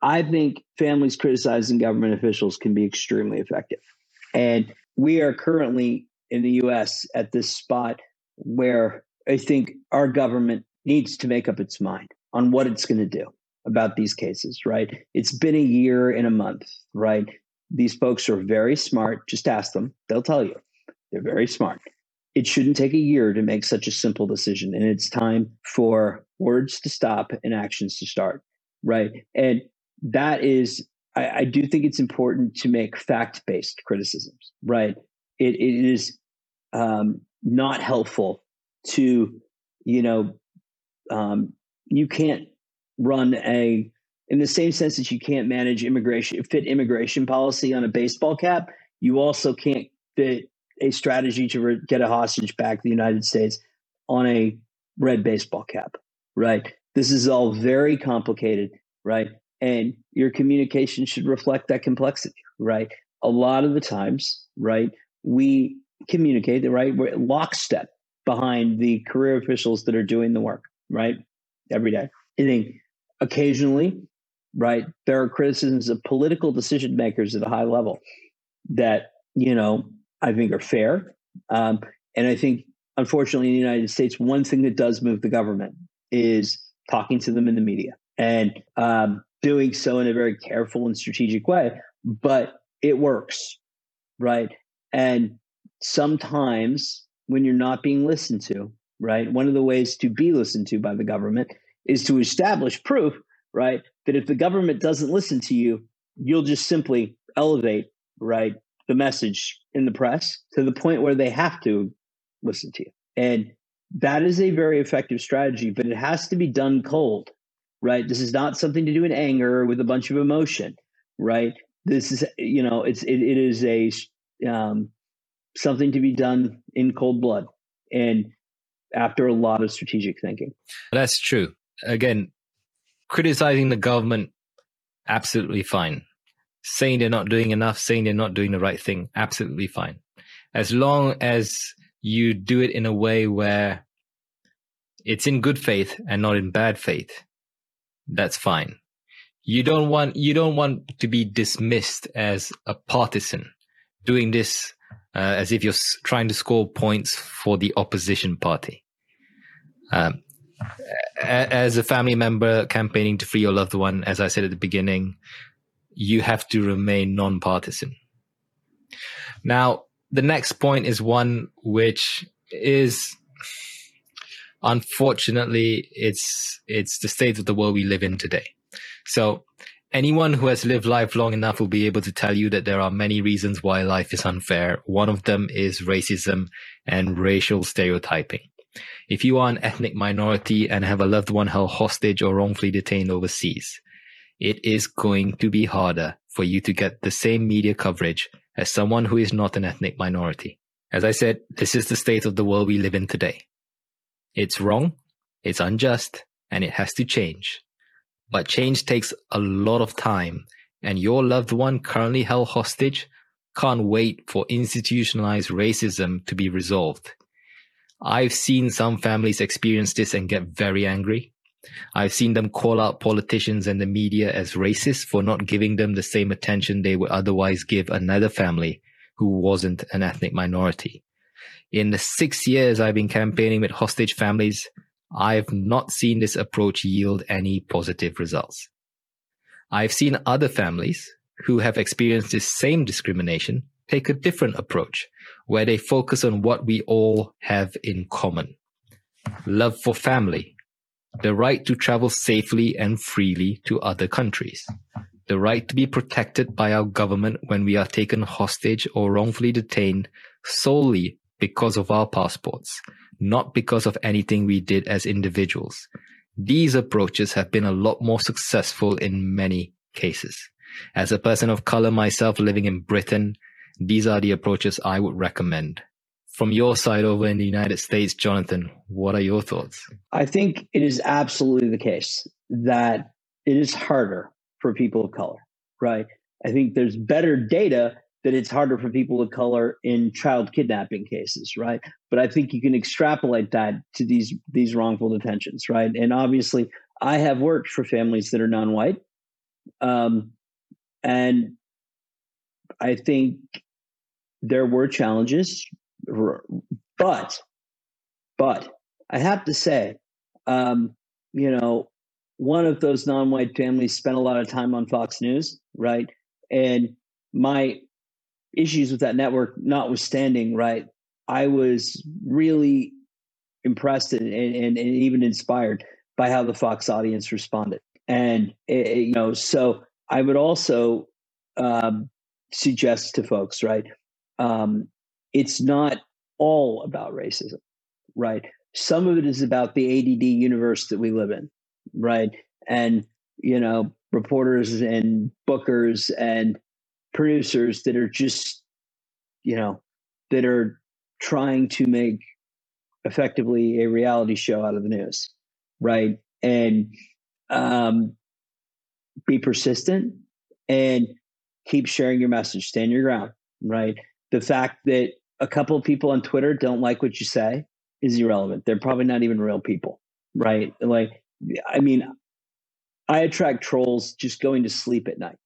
I think families criticizing government officials can be extremely effective. And we are currently in the US at this spot where I think our government needs to make up its mind on what it's going to do about these cases, right? It's been a year and a month, right? These folks are very smart. Just ask them, they'll tell you. They're very smart it shouldn't take a year to make such a simple decision. And it's time for words to stop and actions to start. Right. And that is, I, I do think it's important to make fact based criticisms. Right. It, it is um, not helpful to, you know, um, you can't run a, in the same sense that you can't manage immigration, fit immigration policy on a baseball cap, you also can't fit a strategy to re- get a hostage back to the United States on a red baseball cap, right? This is all very complicated, right? And your communication should reflect that complexity, right? A lot of the times, right, we communicate, right? We're lockstep behind the career officials that are doing the work, right? Every day. I think occasionally, right, there are criticisms of political decision makers at a high level that, you know, I think are fair. Um, and I think, unfortunately, in the United States, one thing that does move the government is talking to them in the media and um, doing so in a very careful and strategic way. But it works, right? And sometimes when you're not being listened to, right, one of the ways to be listened to by the government is to establish proof right? That if the government doesn't listen to you, you'll just simply elevate, right, the message in the press to the point where they have to listen to you. And that is a very effective strategy, but it has to be done cold, right? This is not something to do in anger with a bunch of emotion, right? This is, you know, it's it, it is a um, something to be done in cold blood and after a lot of strategic thinking. That's true. Again, criticizing the government, absolutely fine. Saying they're not doing enough, saying they're not doing the right thing, absolutely fine. As long as you do it in a way where it's in good faith and not in bad faith, that's fine. You don't want you don't want to be dismissed as a partisan, doing this uh, as if you're trying to score points for the opposition party. Um, as a family member campaigning to free your loved one, as I said at the beginning, you have to remain non-partisan. Now, the next point is one which is unfortunately it's it's the state of the world we live in today. So anyone who has lived life long enough will be able to tell you that there are many reasons why life is unfair. One of them is racism and racial stereotyping. If you are an ethnic minority and have a loved one held hostage or wrongfully detained overseas, it is going to be harder for you to get the same media coverage as someone who is not an ethnic minority. As I said, this is the state of the world we live in today. It's wrong, it's unjust, and it has to change. But change takes a lot of time, and your loved one currently held hostage can't wait for institutionalized racism to be resolved. I've seen some families experience this and get very angry. I've seen them call out politicians and the media as racist for not giving them the same attention they would otherwise give another family who wasn't an ethnic minority. In the six years I've been campaigning with hostage families, I've not seen this approach yield any positive results. I've seen other families who have experienced this same discrimination take a different approach where they focus on what we all have in common. Love for family, the right to travel safely and freely to other countries, the right to be protected by our government when we are taken hostage or wrongfully detained solely because of our passports, not because of anything we did as individuals. These approaches have been a lot more successful in many cases. As a person of color myself living in Britain, these are the approaches I would recommend. From your side over in the United States, Jonathan, what are your thoughts? I think it is absolutely the case that it is harder for people of color, right? I think there's better data that it's harder for people of color in child kidnapping cases, right? But I think you can extrapolate that to these these wrongful detentions, right? And obviously, I have worked for families that are non-white, um, and I think there were challenges, but but I have to say, um, you know, one of those non-white families spent a lot of time on Fox News, right? And my issues with that network notwithstanding, right? I was really impressed and, and, and even inspired by how the Fox audience responded. And, it, you know, so I would also um, suggest to folks, right? Um, it's not all about racism, right? Some of it is about the ADD universe that we live in, right? And, you know, reporters and bookers and producers that are just, you know, that are trying to make effectively a reality show out of the news, right? And um, be persistent and keep sharing your message, stand your ground, right? The fact that a couple of people on Twitter don't like what you say is irrelevant. They're probably not even real people, right? Like, I mean, I attract trolls just going to sleep at night,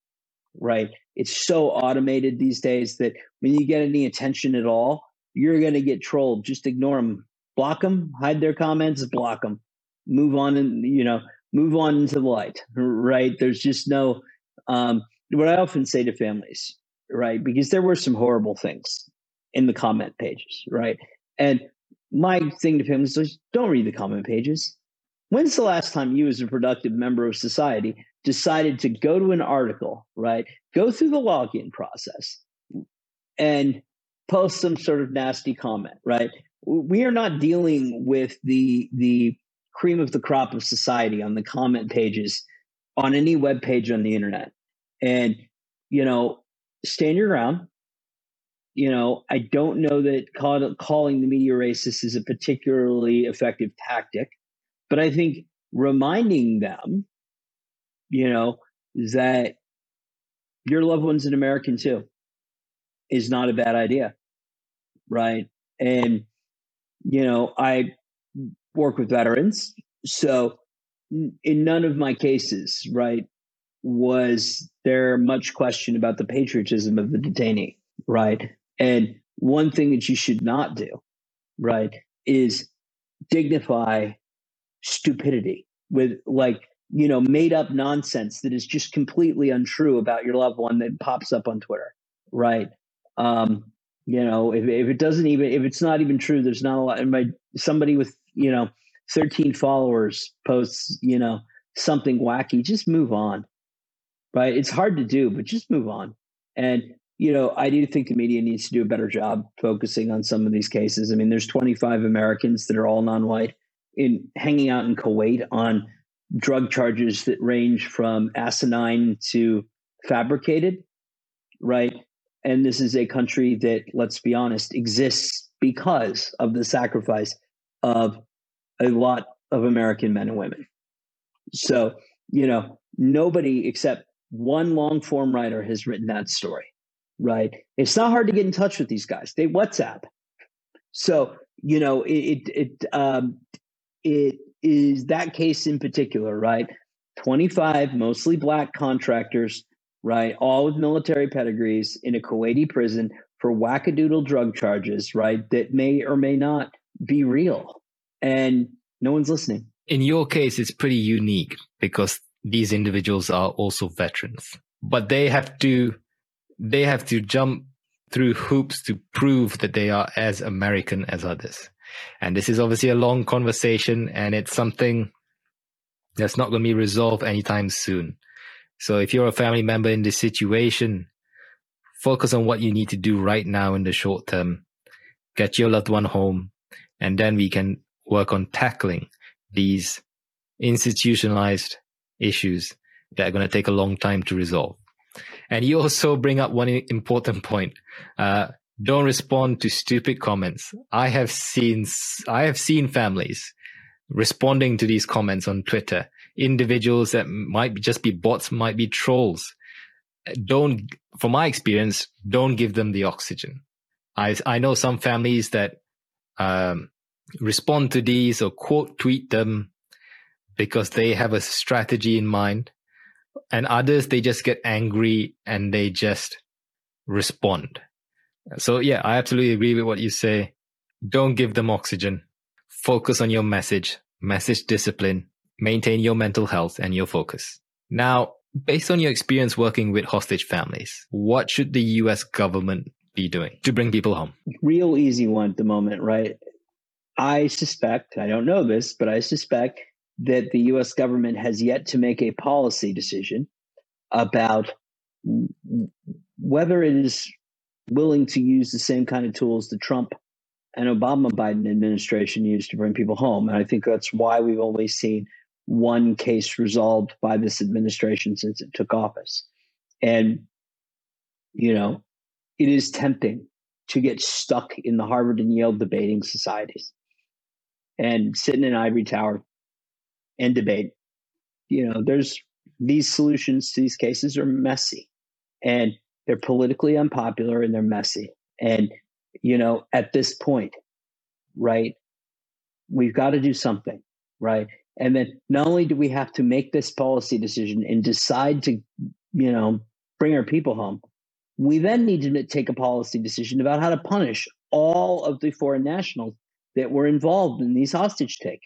right? It's so automated these days that when you get any attention at all, you're going to get trolled. Just ignore them, block them, hide their comments, block them, move on, and you know, move on into the light, right? There's just no. Um, what I often say to families, right? Because there were some horrible things in the comment pages, right? And my thing to families is don't read the comment pages. When's the last time you, as a productive member of society, decided to go to an article, right? Go through the login process and post some sort of nasty comment, right? We are not dealing with the the cream of the crop of society on the comment pages on any web page on the internet. And, you know, stand your ground. You know, I don't know that call, calling the media racist is a particularly effective tactic, but I think reminding them, you know, that your loved one's an American too is not a bad idea. Right. And, you know, I work with veterans. So in none of my cases, right, was there much question about the patriotism of the detainee, right? And one thing that you should not do, right, is dignify stupidity with like, you know, made up nonsense that is just completely untrue about your loved one that pops up on Twitter, right? Um, you know, if, if it doesn't even, if it's not even true, there's not a lot. And by somebody with, you know, 13 followers posts, you know, something wacky, just move on. Right? It's hard to do, but just move on. And you know, I do think the media needs to do a better job focusing on some of these cases. I mean, there's 25 Americans that are all non-white in hanging out in Kuwait on drug charges that range from asinine to fabricated, right? And this is a country that, let's be honest, exists because of the sacrifice of a lot of American men and women. So, you know, nobody except one long form writer has written that story, right? It's not hard to get in touch with these guys. They WhatsApp. So, you know, it, it, it, um, it is that case in particular, right? 25 mostly black contractors, right? All with military pedigrees in a Kuwaiti prison for wackadoodle drug charges, right? That may or may not be real and no one's listening. In your case, it's pretty unique because these individuals are also veterans, but they have to, they have to jump through hoops to prove that they are as American as others. And this is obviously a long conversation and it's something that's not going to be resolved anytime soon. So if you're a family member in this situation, focus on what you need to do right now in the short term. Get your loved one home and then we can work on tackling these institutionalized issues that are going to take a long time to resolve. And you also bring up one important point. Uh, don't respond to stupid comments. I have seen, I have seen families responding to these comments on Twitter. Individuals that might just be bots, might be trolls. Don't, from my experience, don't give them the oxygen. I, I know some families that, um, respond to these or quote tweet them because they have a strategy in mind. And others, they just get angry and they just respond. So yeah, I absolutely agree with what you say. Don't give them oxygen. Focus on your message, message discipline, maintain your mental health and your focus. Now, based on your experience working with hostage families, what should the US government be doing to bring people home? Real easy one at the moment, right? I suspect, I don't know this, but I suspect that the US government has yet to make a policy decision about whether it is willing to use the same kind of tools the Trump and Obama Biden administration used to bring people home. And I think that's why we've only seen one case resolved by this administration since it took office. And, you know, it is tempting to get stuck in the Harvard and Yale debating societies and sit in an ivory tower and debate. You know, there's these solutions to these cases are messy and they're politically unpopular and they're messy. And, you know, at this point, right, we've got to do something, right? And then not only do we have to make this policy decision and decide to, you know, bring our people home, we then need to take a policy decision about how to punish all of the foreign nationals that were involved in these hostage takings.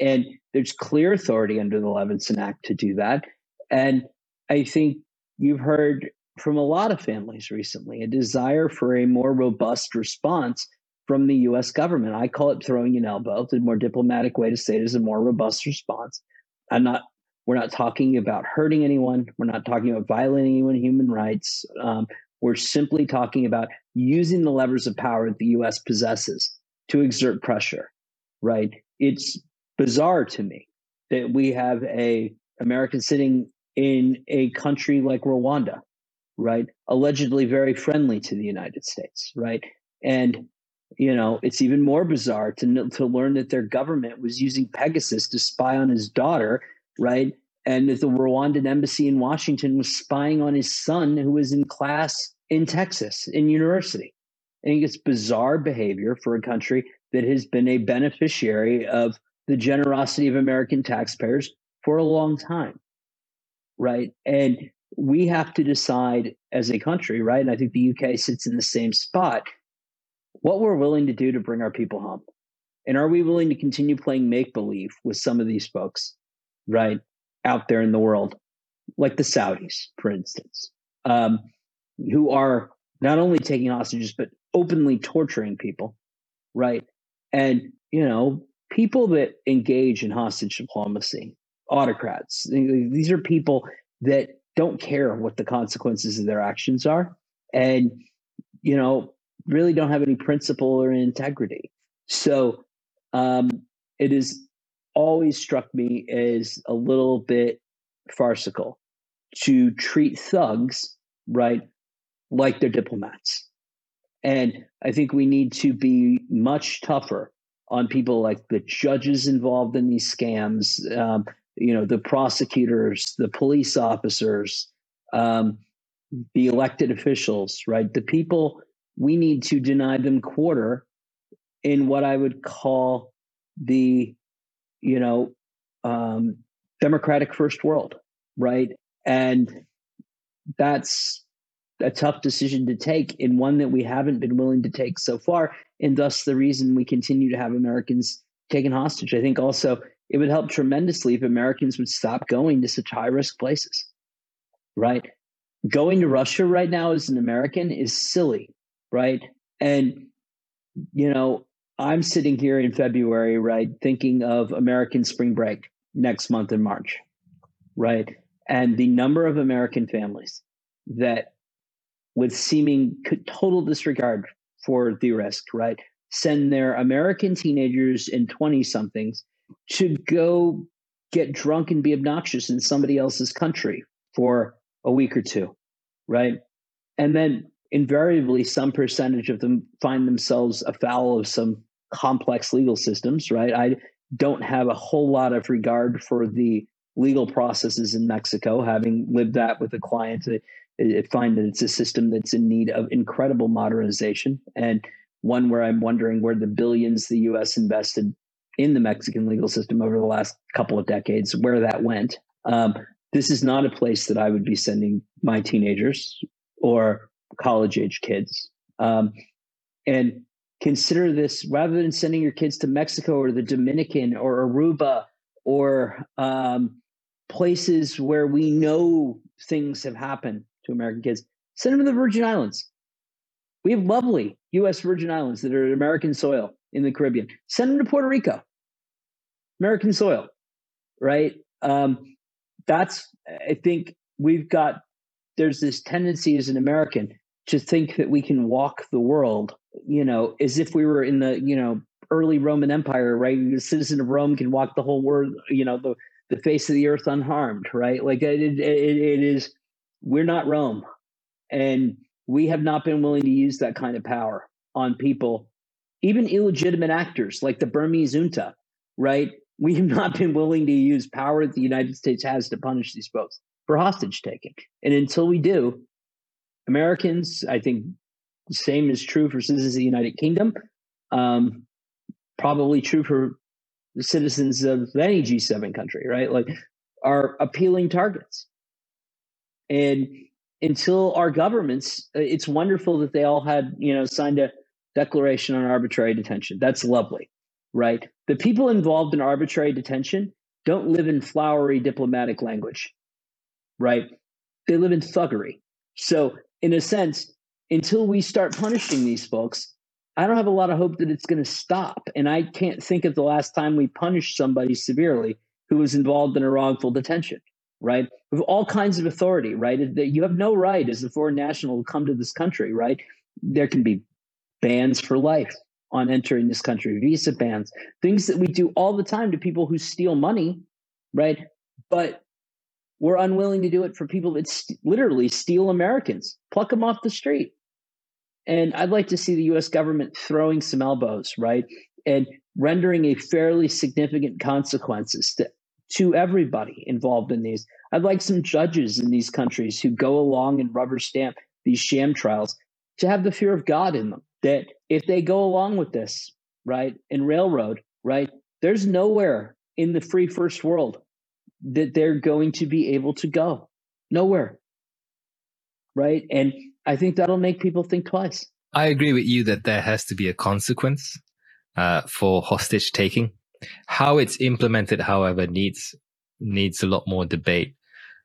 And there's clear authority under the Levinson Act to do that. And I think you've heard from a lot of families recently a desire for a more robust response from the US government. I call it throwing an elbow. The more diplomatic way to say it is a more robust response. I'm not we're not talking about hurting anyone. We're not talking about violating anyone's human rights. Um, we're simply talking about using the levers of power that the US possesses to exert pressure, right? It's bizarre to me that we have a American sitting in a country like Rwanda, right? Allegedly very friendly to the United States, right? And you know, it's even more bizarre to to learn that their government was using Pegasus to spy on his daughter, right? And that the Rwandan embassy in Washington was spying on his son, who was in class in Texas in university. I think it's bizarre behavior for a country that has been a beneficiary of the generosity of American taxpayers for a long time, right? And we have to decide as a country, right? And I think the UK sits in the same spot what we're willing to do to bring our people home. And are we willing to continue playing make believe with some of these folks, right, out there in the world, like the Saudis, for instance, um, who are not only taking hostages, but openly torturing people, right? And, you know, people that engage in hostage diplomacy, autocrats, these are people that don't care what the consequences of their actions are. And, you know, really don't have any principle or integrity. So um, it has always struck me as a little bit farcical to treat thugs, right, like they're diplomats. And I think we need to be much tougher on people like the judges involved in these scams, um, you know, the prosecutors, the police officers, um, the elected officials, right? The people we need to deny them quarter in what I would call the, you know, um, democratic first world, right? And that's a tough decision to take and one that we haven't been willing to take so far. And thus the reason we continue to have Americans taken hostage. I think also it would help tremendously if Americans would stop going to such high risk places, right? Going to Russia right now as an American is silly right? And, you know, I'm sitting here in February, right, thinking of American spring break next month in March, right? And the number of American families that, with seeming total disregard for the risk, right, send their American teenagers and 20 somethings to go get drunk and be obnoxious in somebody else's country for a week or two, right? And then invariably some percentage of them find themselves afoul of some complex legal systems, right? I don't have a whole lot of regard for the legal processes in Mexico, having lived that with a client. I, I find that it's a system that's in need of incredible modernization and one where I'm wondering where the billions the US invested in the Mexican legal system over the last couple of decades, where that went. Um, this is not a place that I would be sending my teenagers or college age kids. Um, and consider this rather than sending your kids to Mexico or the Dominican or Aruba or um, places where we know things have happened to American kids, send them to the Virgin Islands. We have lovely U.S. Virgin Islands that are American soil in the Caribbean. Send them to Puerto Rico, American soil, right? Um, that's, I think we've got there's this tendency as an American to think that we can walk the world, you know, as if we were in the, you know, early Roman Empire, right? A citizen of Rome can walk the whole world, you know, the, the face of the earth unharmed, right? Like it, it, it is, we're not Rome. And we have not been willing to use that kind of power on people, even illegitimate actors like the Burmese junta, right? We have not been willing to use power that the United States has to punish these folks for hostage taking. And until we do, Americans, I think the same is true for citizens of the United Kingdom, um, probably true for citizens of any G7 country, right? Like, are appealing targets. And until our governments, uh, it's wonderful that they all had, you know, signed a declaration on arbitrary detention. That's lovely, right? The people involved in arbitrary detention don't live in flowery diplomatic language right? They live in thuggery. So, in a sense, until we start punishing these folks, I don't have a lot of hope that it's going to stop. And I can't think of the last time we punished somebody severely who was involved in a wrongful detention, right? With all kinds of authority, right? You have no right as a foreign national to come to this country, right? There can be bans for life on entering this country, visa bans, things that we do all the time to people who steal money, right? But we're unwilling to do it for people that st- literally steal Americans, pluck them off the street. And I'd like to see the US government throwing some elbows, right? And rendering a fairly significant consequences to, to everybody involved in these. I'd like some judges in these countries who go along and rubber stamp these sham trials to have the fear of God in them. That if they go along with this, right, and railroad, right, there's nowhere in the free first world that they're going to be able to go. Nowhere. Right. And I think that'll make people think twice. I agree with you that there has to be a consequence uh, for hostage taking. How it's implemented, however, needs needs a lot more debate.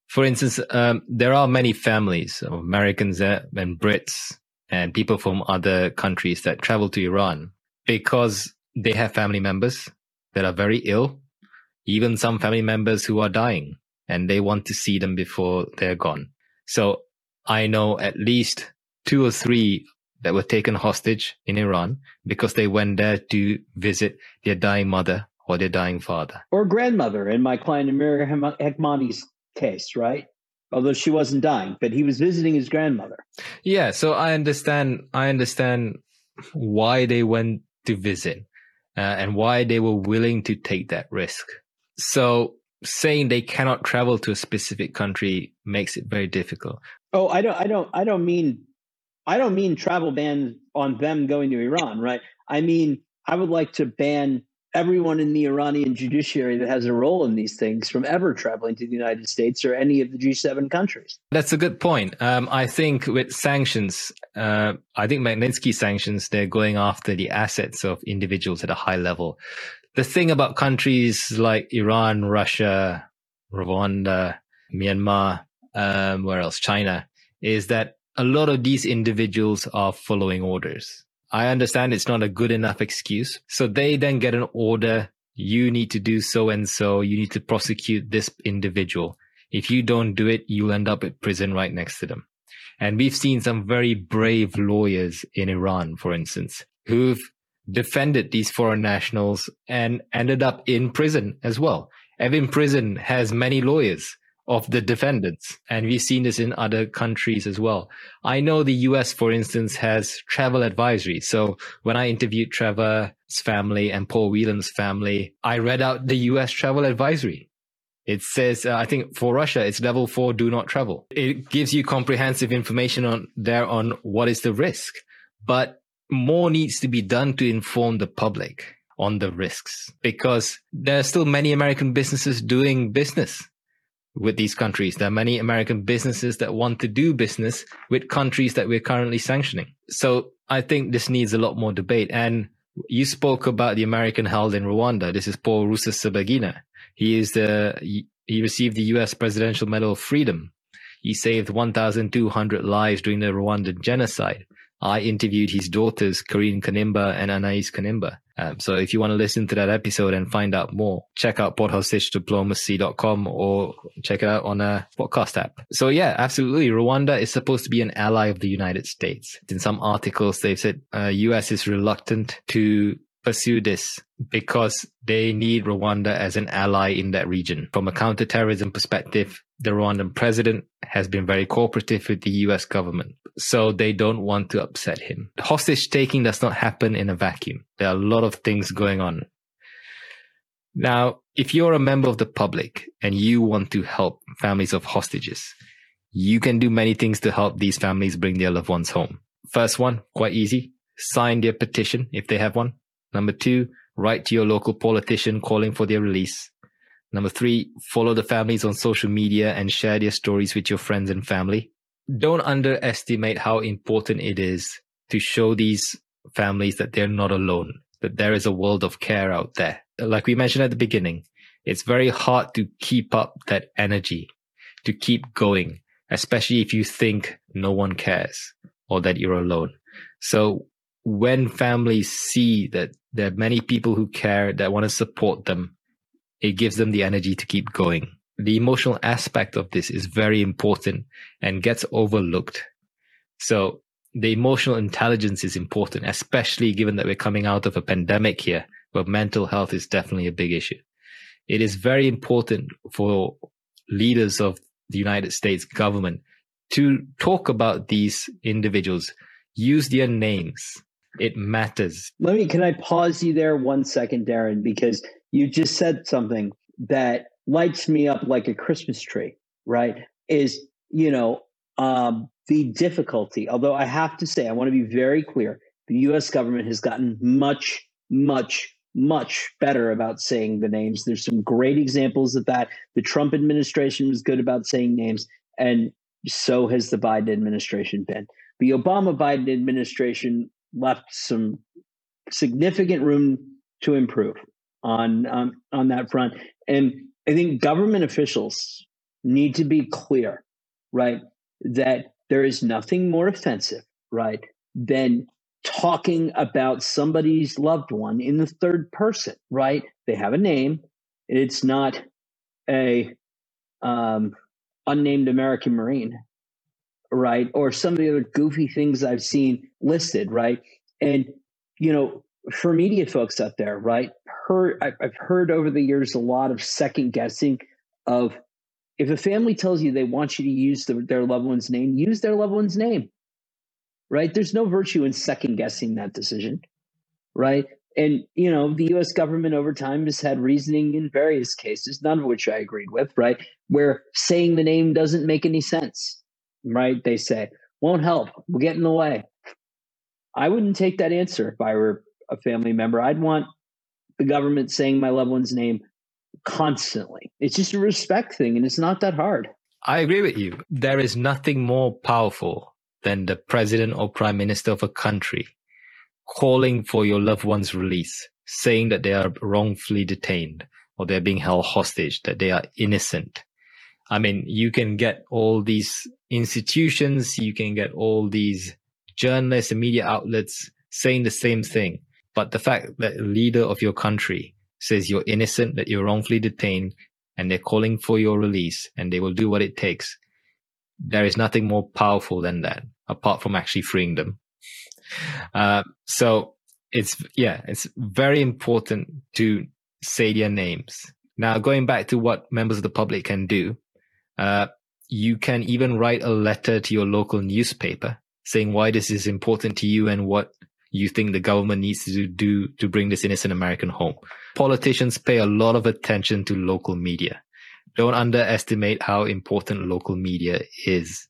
For instance, um, there are many families of Americans and Brits and people from other countries that travel to Iran because they have family members that are very ill even some family members who are dying and they want to see them before they're gone. So I know at least two or three that were taken hostage in Iran because they went there to visit their dying mother or their dying father. Or grandmother in my client Amir Hekmati's case, right? Although she wasn't dying, but he was visiting his grandmother. Yeah, so I understand I understand why they went to visit uh, and why they were willing to take that risk. So saying they cannot travel to a specific country makes it very difficult. Oh, I don't I don't I don't mean I don't mean travel ban on them going to Iran, right? I mean I would like to ban everyone in the Iranian judiciary that has a role in these things from ever traveling to the United States or any of the G7 countries. That's a good point. Um, I think with sanctions, uh, I think Magnitsky sanctions, they're going after the assets of individuals at a high level the thing about countries like Iran, Russia, Rwanda, Myanmar, um, where else? China, is that a lot of these individuals are following orders. I understand it's not a good enough excuse. So they then get an order. You need to do so and so. You need to prosecute this individual. If you don't do it, you'll end up at prison right next to them. And we've seen some very brave lawyers in Iran, for instance, who've defended these foreign nationals and ended up in prison as well. Evin Prison has many lawyers of the defendants, and we've seen this in other countries as well. I know the US, for instance, has travel advisory. So when I interviewed Trevor's family and Paul Whelan's family, I read out the US travel advisory. It says, uh, I think for Russia, it's level four, do not travel. It gives you comprehensive information on there on what is the risk. But more needs to be done to inform the public on the risks because there are still many American businesses doing business with these countries. There are many American businesses that want to do business with countries that we're currently sanctioning. So I think this needs a lot more debate. And you spoke about the American held in Rwanda. This is Paul Rusesabagina. He is the, he received the U.S. Presidential Medal of Freedom. He saved 1,200 lives during the Rwandan genocide. I interviewed his daughters, Carine Kanimba and Anais Kanimba. Um, so if you want to listen to that episode and find out more, check out porthostagediplomacy.com or check it out on a podcast app. So yeah, absolutely. Rwanda is supposed to be an ally of the United States. In some articles, they've said uh, US is reluctant to pursue this because they need Rwanda as an ally in that region. From a counterterrorism perspective, the Rwandan president has been very cooperative with the US government so they don't want to upset him. Hostage taking does not happen in a vacuum. There are a lot of things going on. Now, if you're a member of the public and you want to help families of hostages, you can do many things to help these families bring their loved ones home. First one, quite easy. Sign their petition if they have one. Number two, write to your local politician calling for their release. Number three, follow the families on social media and share their stories with your friends and family don't underestimate how important it is to show these families that they're not alone, that there is a world of care out there. Like we mentioned at the beginning, it's very hard to keep up that energy, to keep going, especially if you think no one cares or that you're alone. So when families see that there are many people who care that want to support them, it gives them the energy to keep going. The emotional aspect of this is very important and gets overlooked. So the emotional intelligence is important, especially given that we're coming out of a pandemic here, where mental health is definitely a big issue. It is very important for leaders of the United States government to talk about these individuals, use their names. It matters. Let me, can I pause you there one second, Darren, because you just said something that lights me up like a Christmas tree, right? Is, you know, um, the difficulty, although I have to say, I want to be very clear the US government has gotten much, much, much better about saying the names. There's some great examples of that. The Trump administration was good about saying names, and so has the Biden administration been. The Obama Biden administration left some significant room to improve on um, on that front, and I think government officials need to be clear, right, that there is nothing more offensive, right, than talking about somebody's loved one in the third person, right? They have a name. It's not a um, unnamed American Marine, right? Or some of the other goofy things I've seen listed, right? And you know, for media folks out there, right? Heard I've heard over the years a lot of second guessing of if a family tells you they want you to use the, their loved one's name, use their loved one's name right? There's no virtue in second guessing that decision, right? And, you know, the US government over time has had reasoning in various cases, none of which I agreed with, right? Where saying the name doesn't make any sense, right? They say, won't help, we'll get in the way. I wouldn't take that answer if I were a family member. I'd want the government saying my loved one's name constantly. It's just a respect thing and it's not that hard. I agree with you. There is nothing more powerful than the president or prime minister of a country calling for your loved one's release, saying that they are wrongfully detained or they're being held hostage, that they are innocent. I mean, you can get all these institutions, you can get all these journalists and media outlets saying the same thing. But the fact that a leader of your country says you're innocent, that you're wrongfully detained, and they're calling for your release and they will do what it takes there is nothing more powerful than that, apart from actually freeing them. Uh, so it's yeah, it's very important to say their names. Now, going back to what members of the public can do, uh, you can even write a letter to your local newspaper saying why this is important to you and what you think the government needs to do to bring this innocent American home. Politicians pay a lot of attention to local media don't underestimate how important local media is.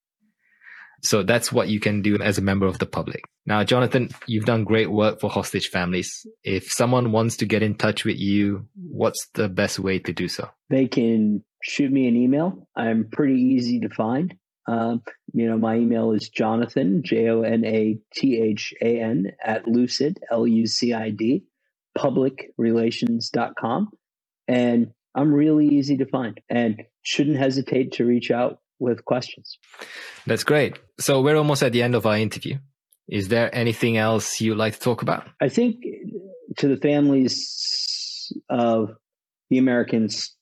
So that's what you can do as a member of the public. Now, Jonathan, you've done great work for hostage families. If someone wants to get in touch with you, what's the best way to do so? They can shoot me an email. I'm pretty easy to find. Um, you know, my email is Jonathan, J O N A T H A N, at lucid, L U C I D, publicrelations.com. And I'm really easy to find and shouldn't hesitate to reach out with questions. That's great. So we're almost at the end of our interview. Is there anything else you'd like to talk about? I think to the families of the Americans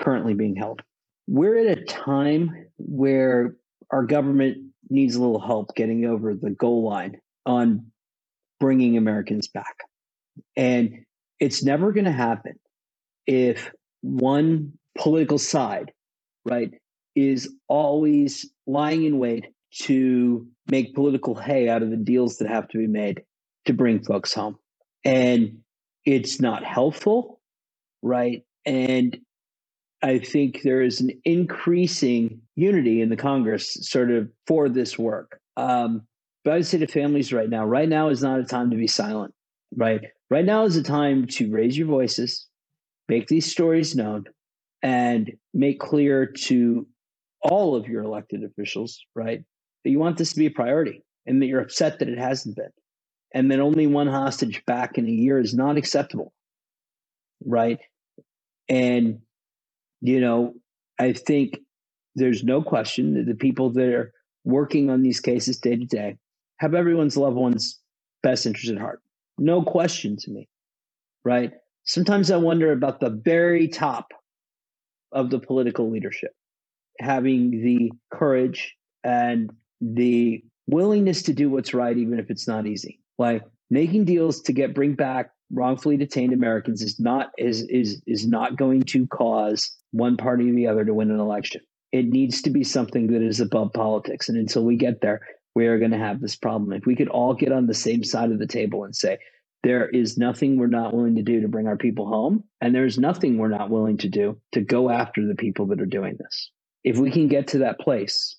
currently being held, we're at a time where our government needs a little help getting over the goal line on bringing Americans back. And it's never going to happen if one political side, right, is always lying in wait to make political hay out of the deals that have to be made to bring folks home. And it's not helpful, right? And I think there is an increasing unity in the Congress sort of for this work. Um, but I would say to families right now, right now is not a time to be silent, right? Right now is a time to raise your voices, make these stories known and make clear to all of your elected officials, right, that you want this to be a priority and that you're upset that it hasn't been. And that only one hostage back in a year is not acceptable, right? And, you know, I think there's no question that the people that are working on these cases day to day have everyone's loved ones best interest at heart. No question to me, right? Sometimes I wonder about the very top of the political leadership having the courage and the willingness to do what's right, even if it's not easy. Like making deals to get bring back wrongfully detained Americans is not is is is not going to cause one party or the other to win an election. It needs to be something that is above politics. And until we get there, we are going to have this problem. If we could all get on the same side of the table and say, there is nothing we're not willing to do to bring our people home, and there's nothing we're not willing to do to go after the people that are doing this. If we can get to that place,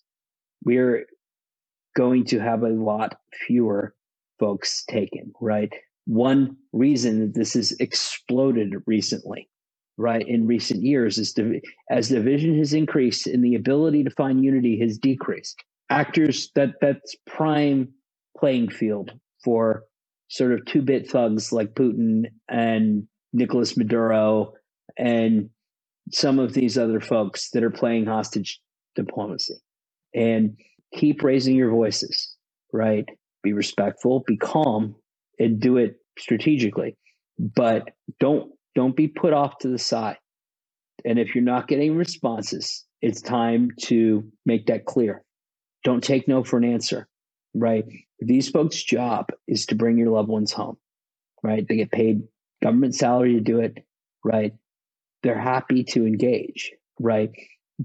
we're going to have a lot fewer folks taken, right? One reason that this has exploded recently, right, in recent years is to, as division has increased and the ability to find unity has decreased. Actors that that's prime playing field for sort of two bit thugs like Putin and Nicolas Maduro and some of these other folks that are playing hostage diplomacy. And keep raising your voices, right? Be respectful, be calm, and do it strategically. But don't don't be put off to the side. And if you're not getting responses, it's time to make that clear. Don't take no for an answer, right? These folks' job is to bring your loved ones home, right? They get paid government salary to do it, right? They're happy to engage, right?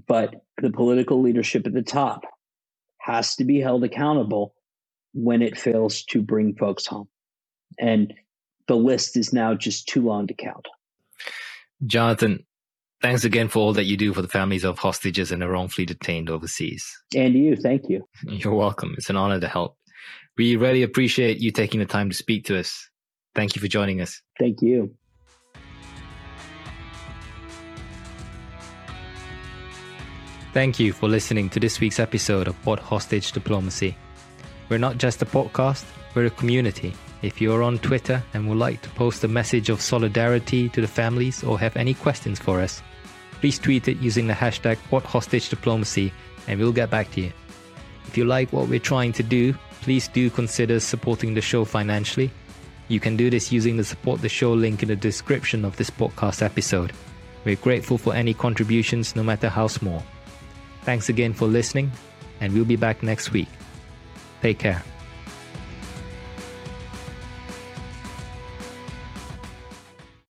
But the political leadership at the top has to be held accountable when it fails to bring folks home. And the list is now just too long to count. Jonathan, thanks again for all that you do for the families of hostages and the wrongfully detained overseas. And you, thank you. You're welcome. It's an honor to help. We really appreciate you taking the time to speak to us. Thank you for joining us. Thank you. Thank you for listening to this week's episode of What Hostage Diplomacy. We're not just a podcast, we're a community. If you're on Twitter and would like to post a message of solidarity to the families or have any questions for us, please tweet it using the hashtag What Hostage Diplomacy and we'll get back to you. If you like what we're trying to do, please do consider supporting the show financially. You can do this using the support the show link in the description of this podcast episode. We're grateful for any contributions, no matter how small. Thanks again for listening, and we'll be back next week. Take care.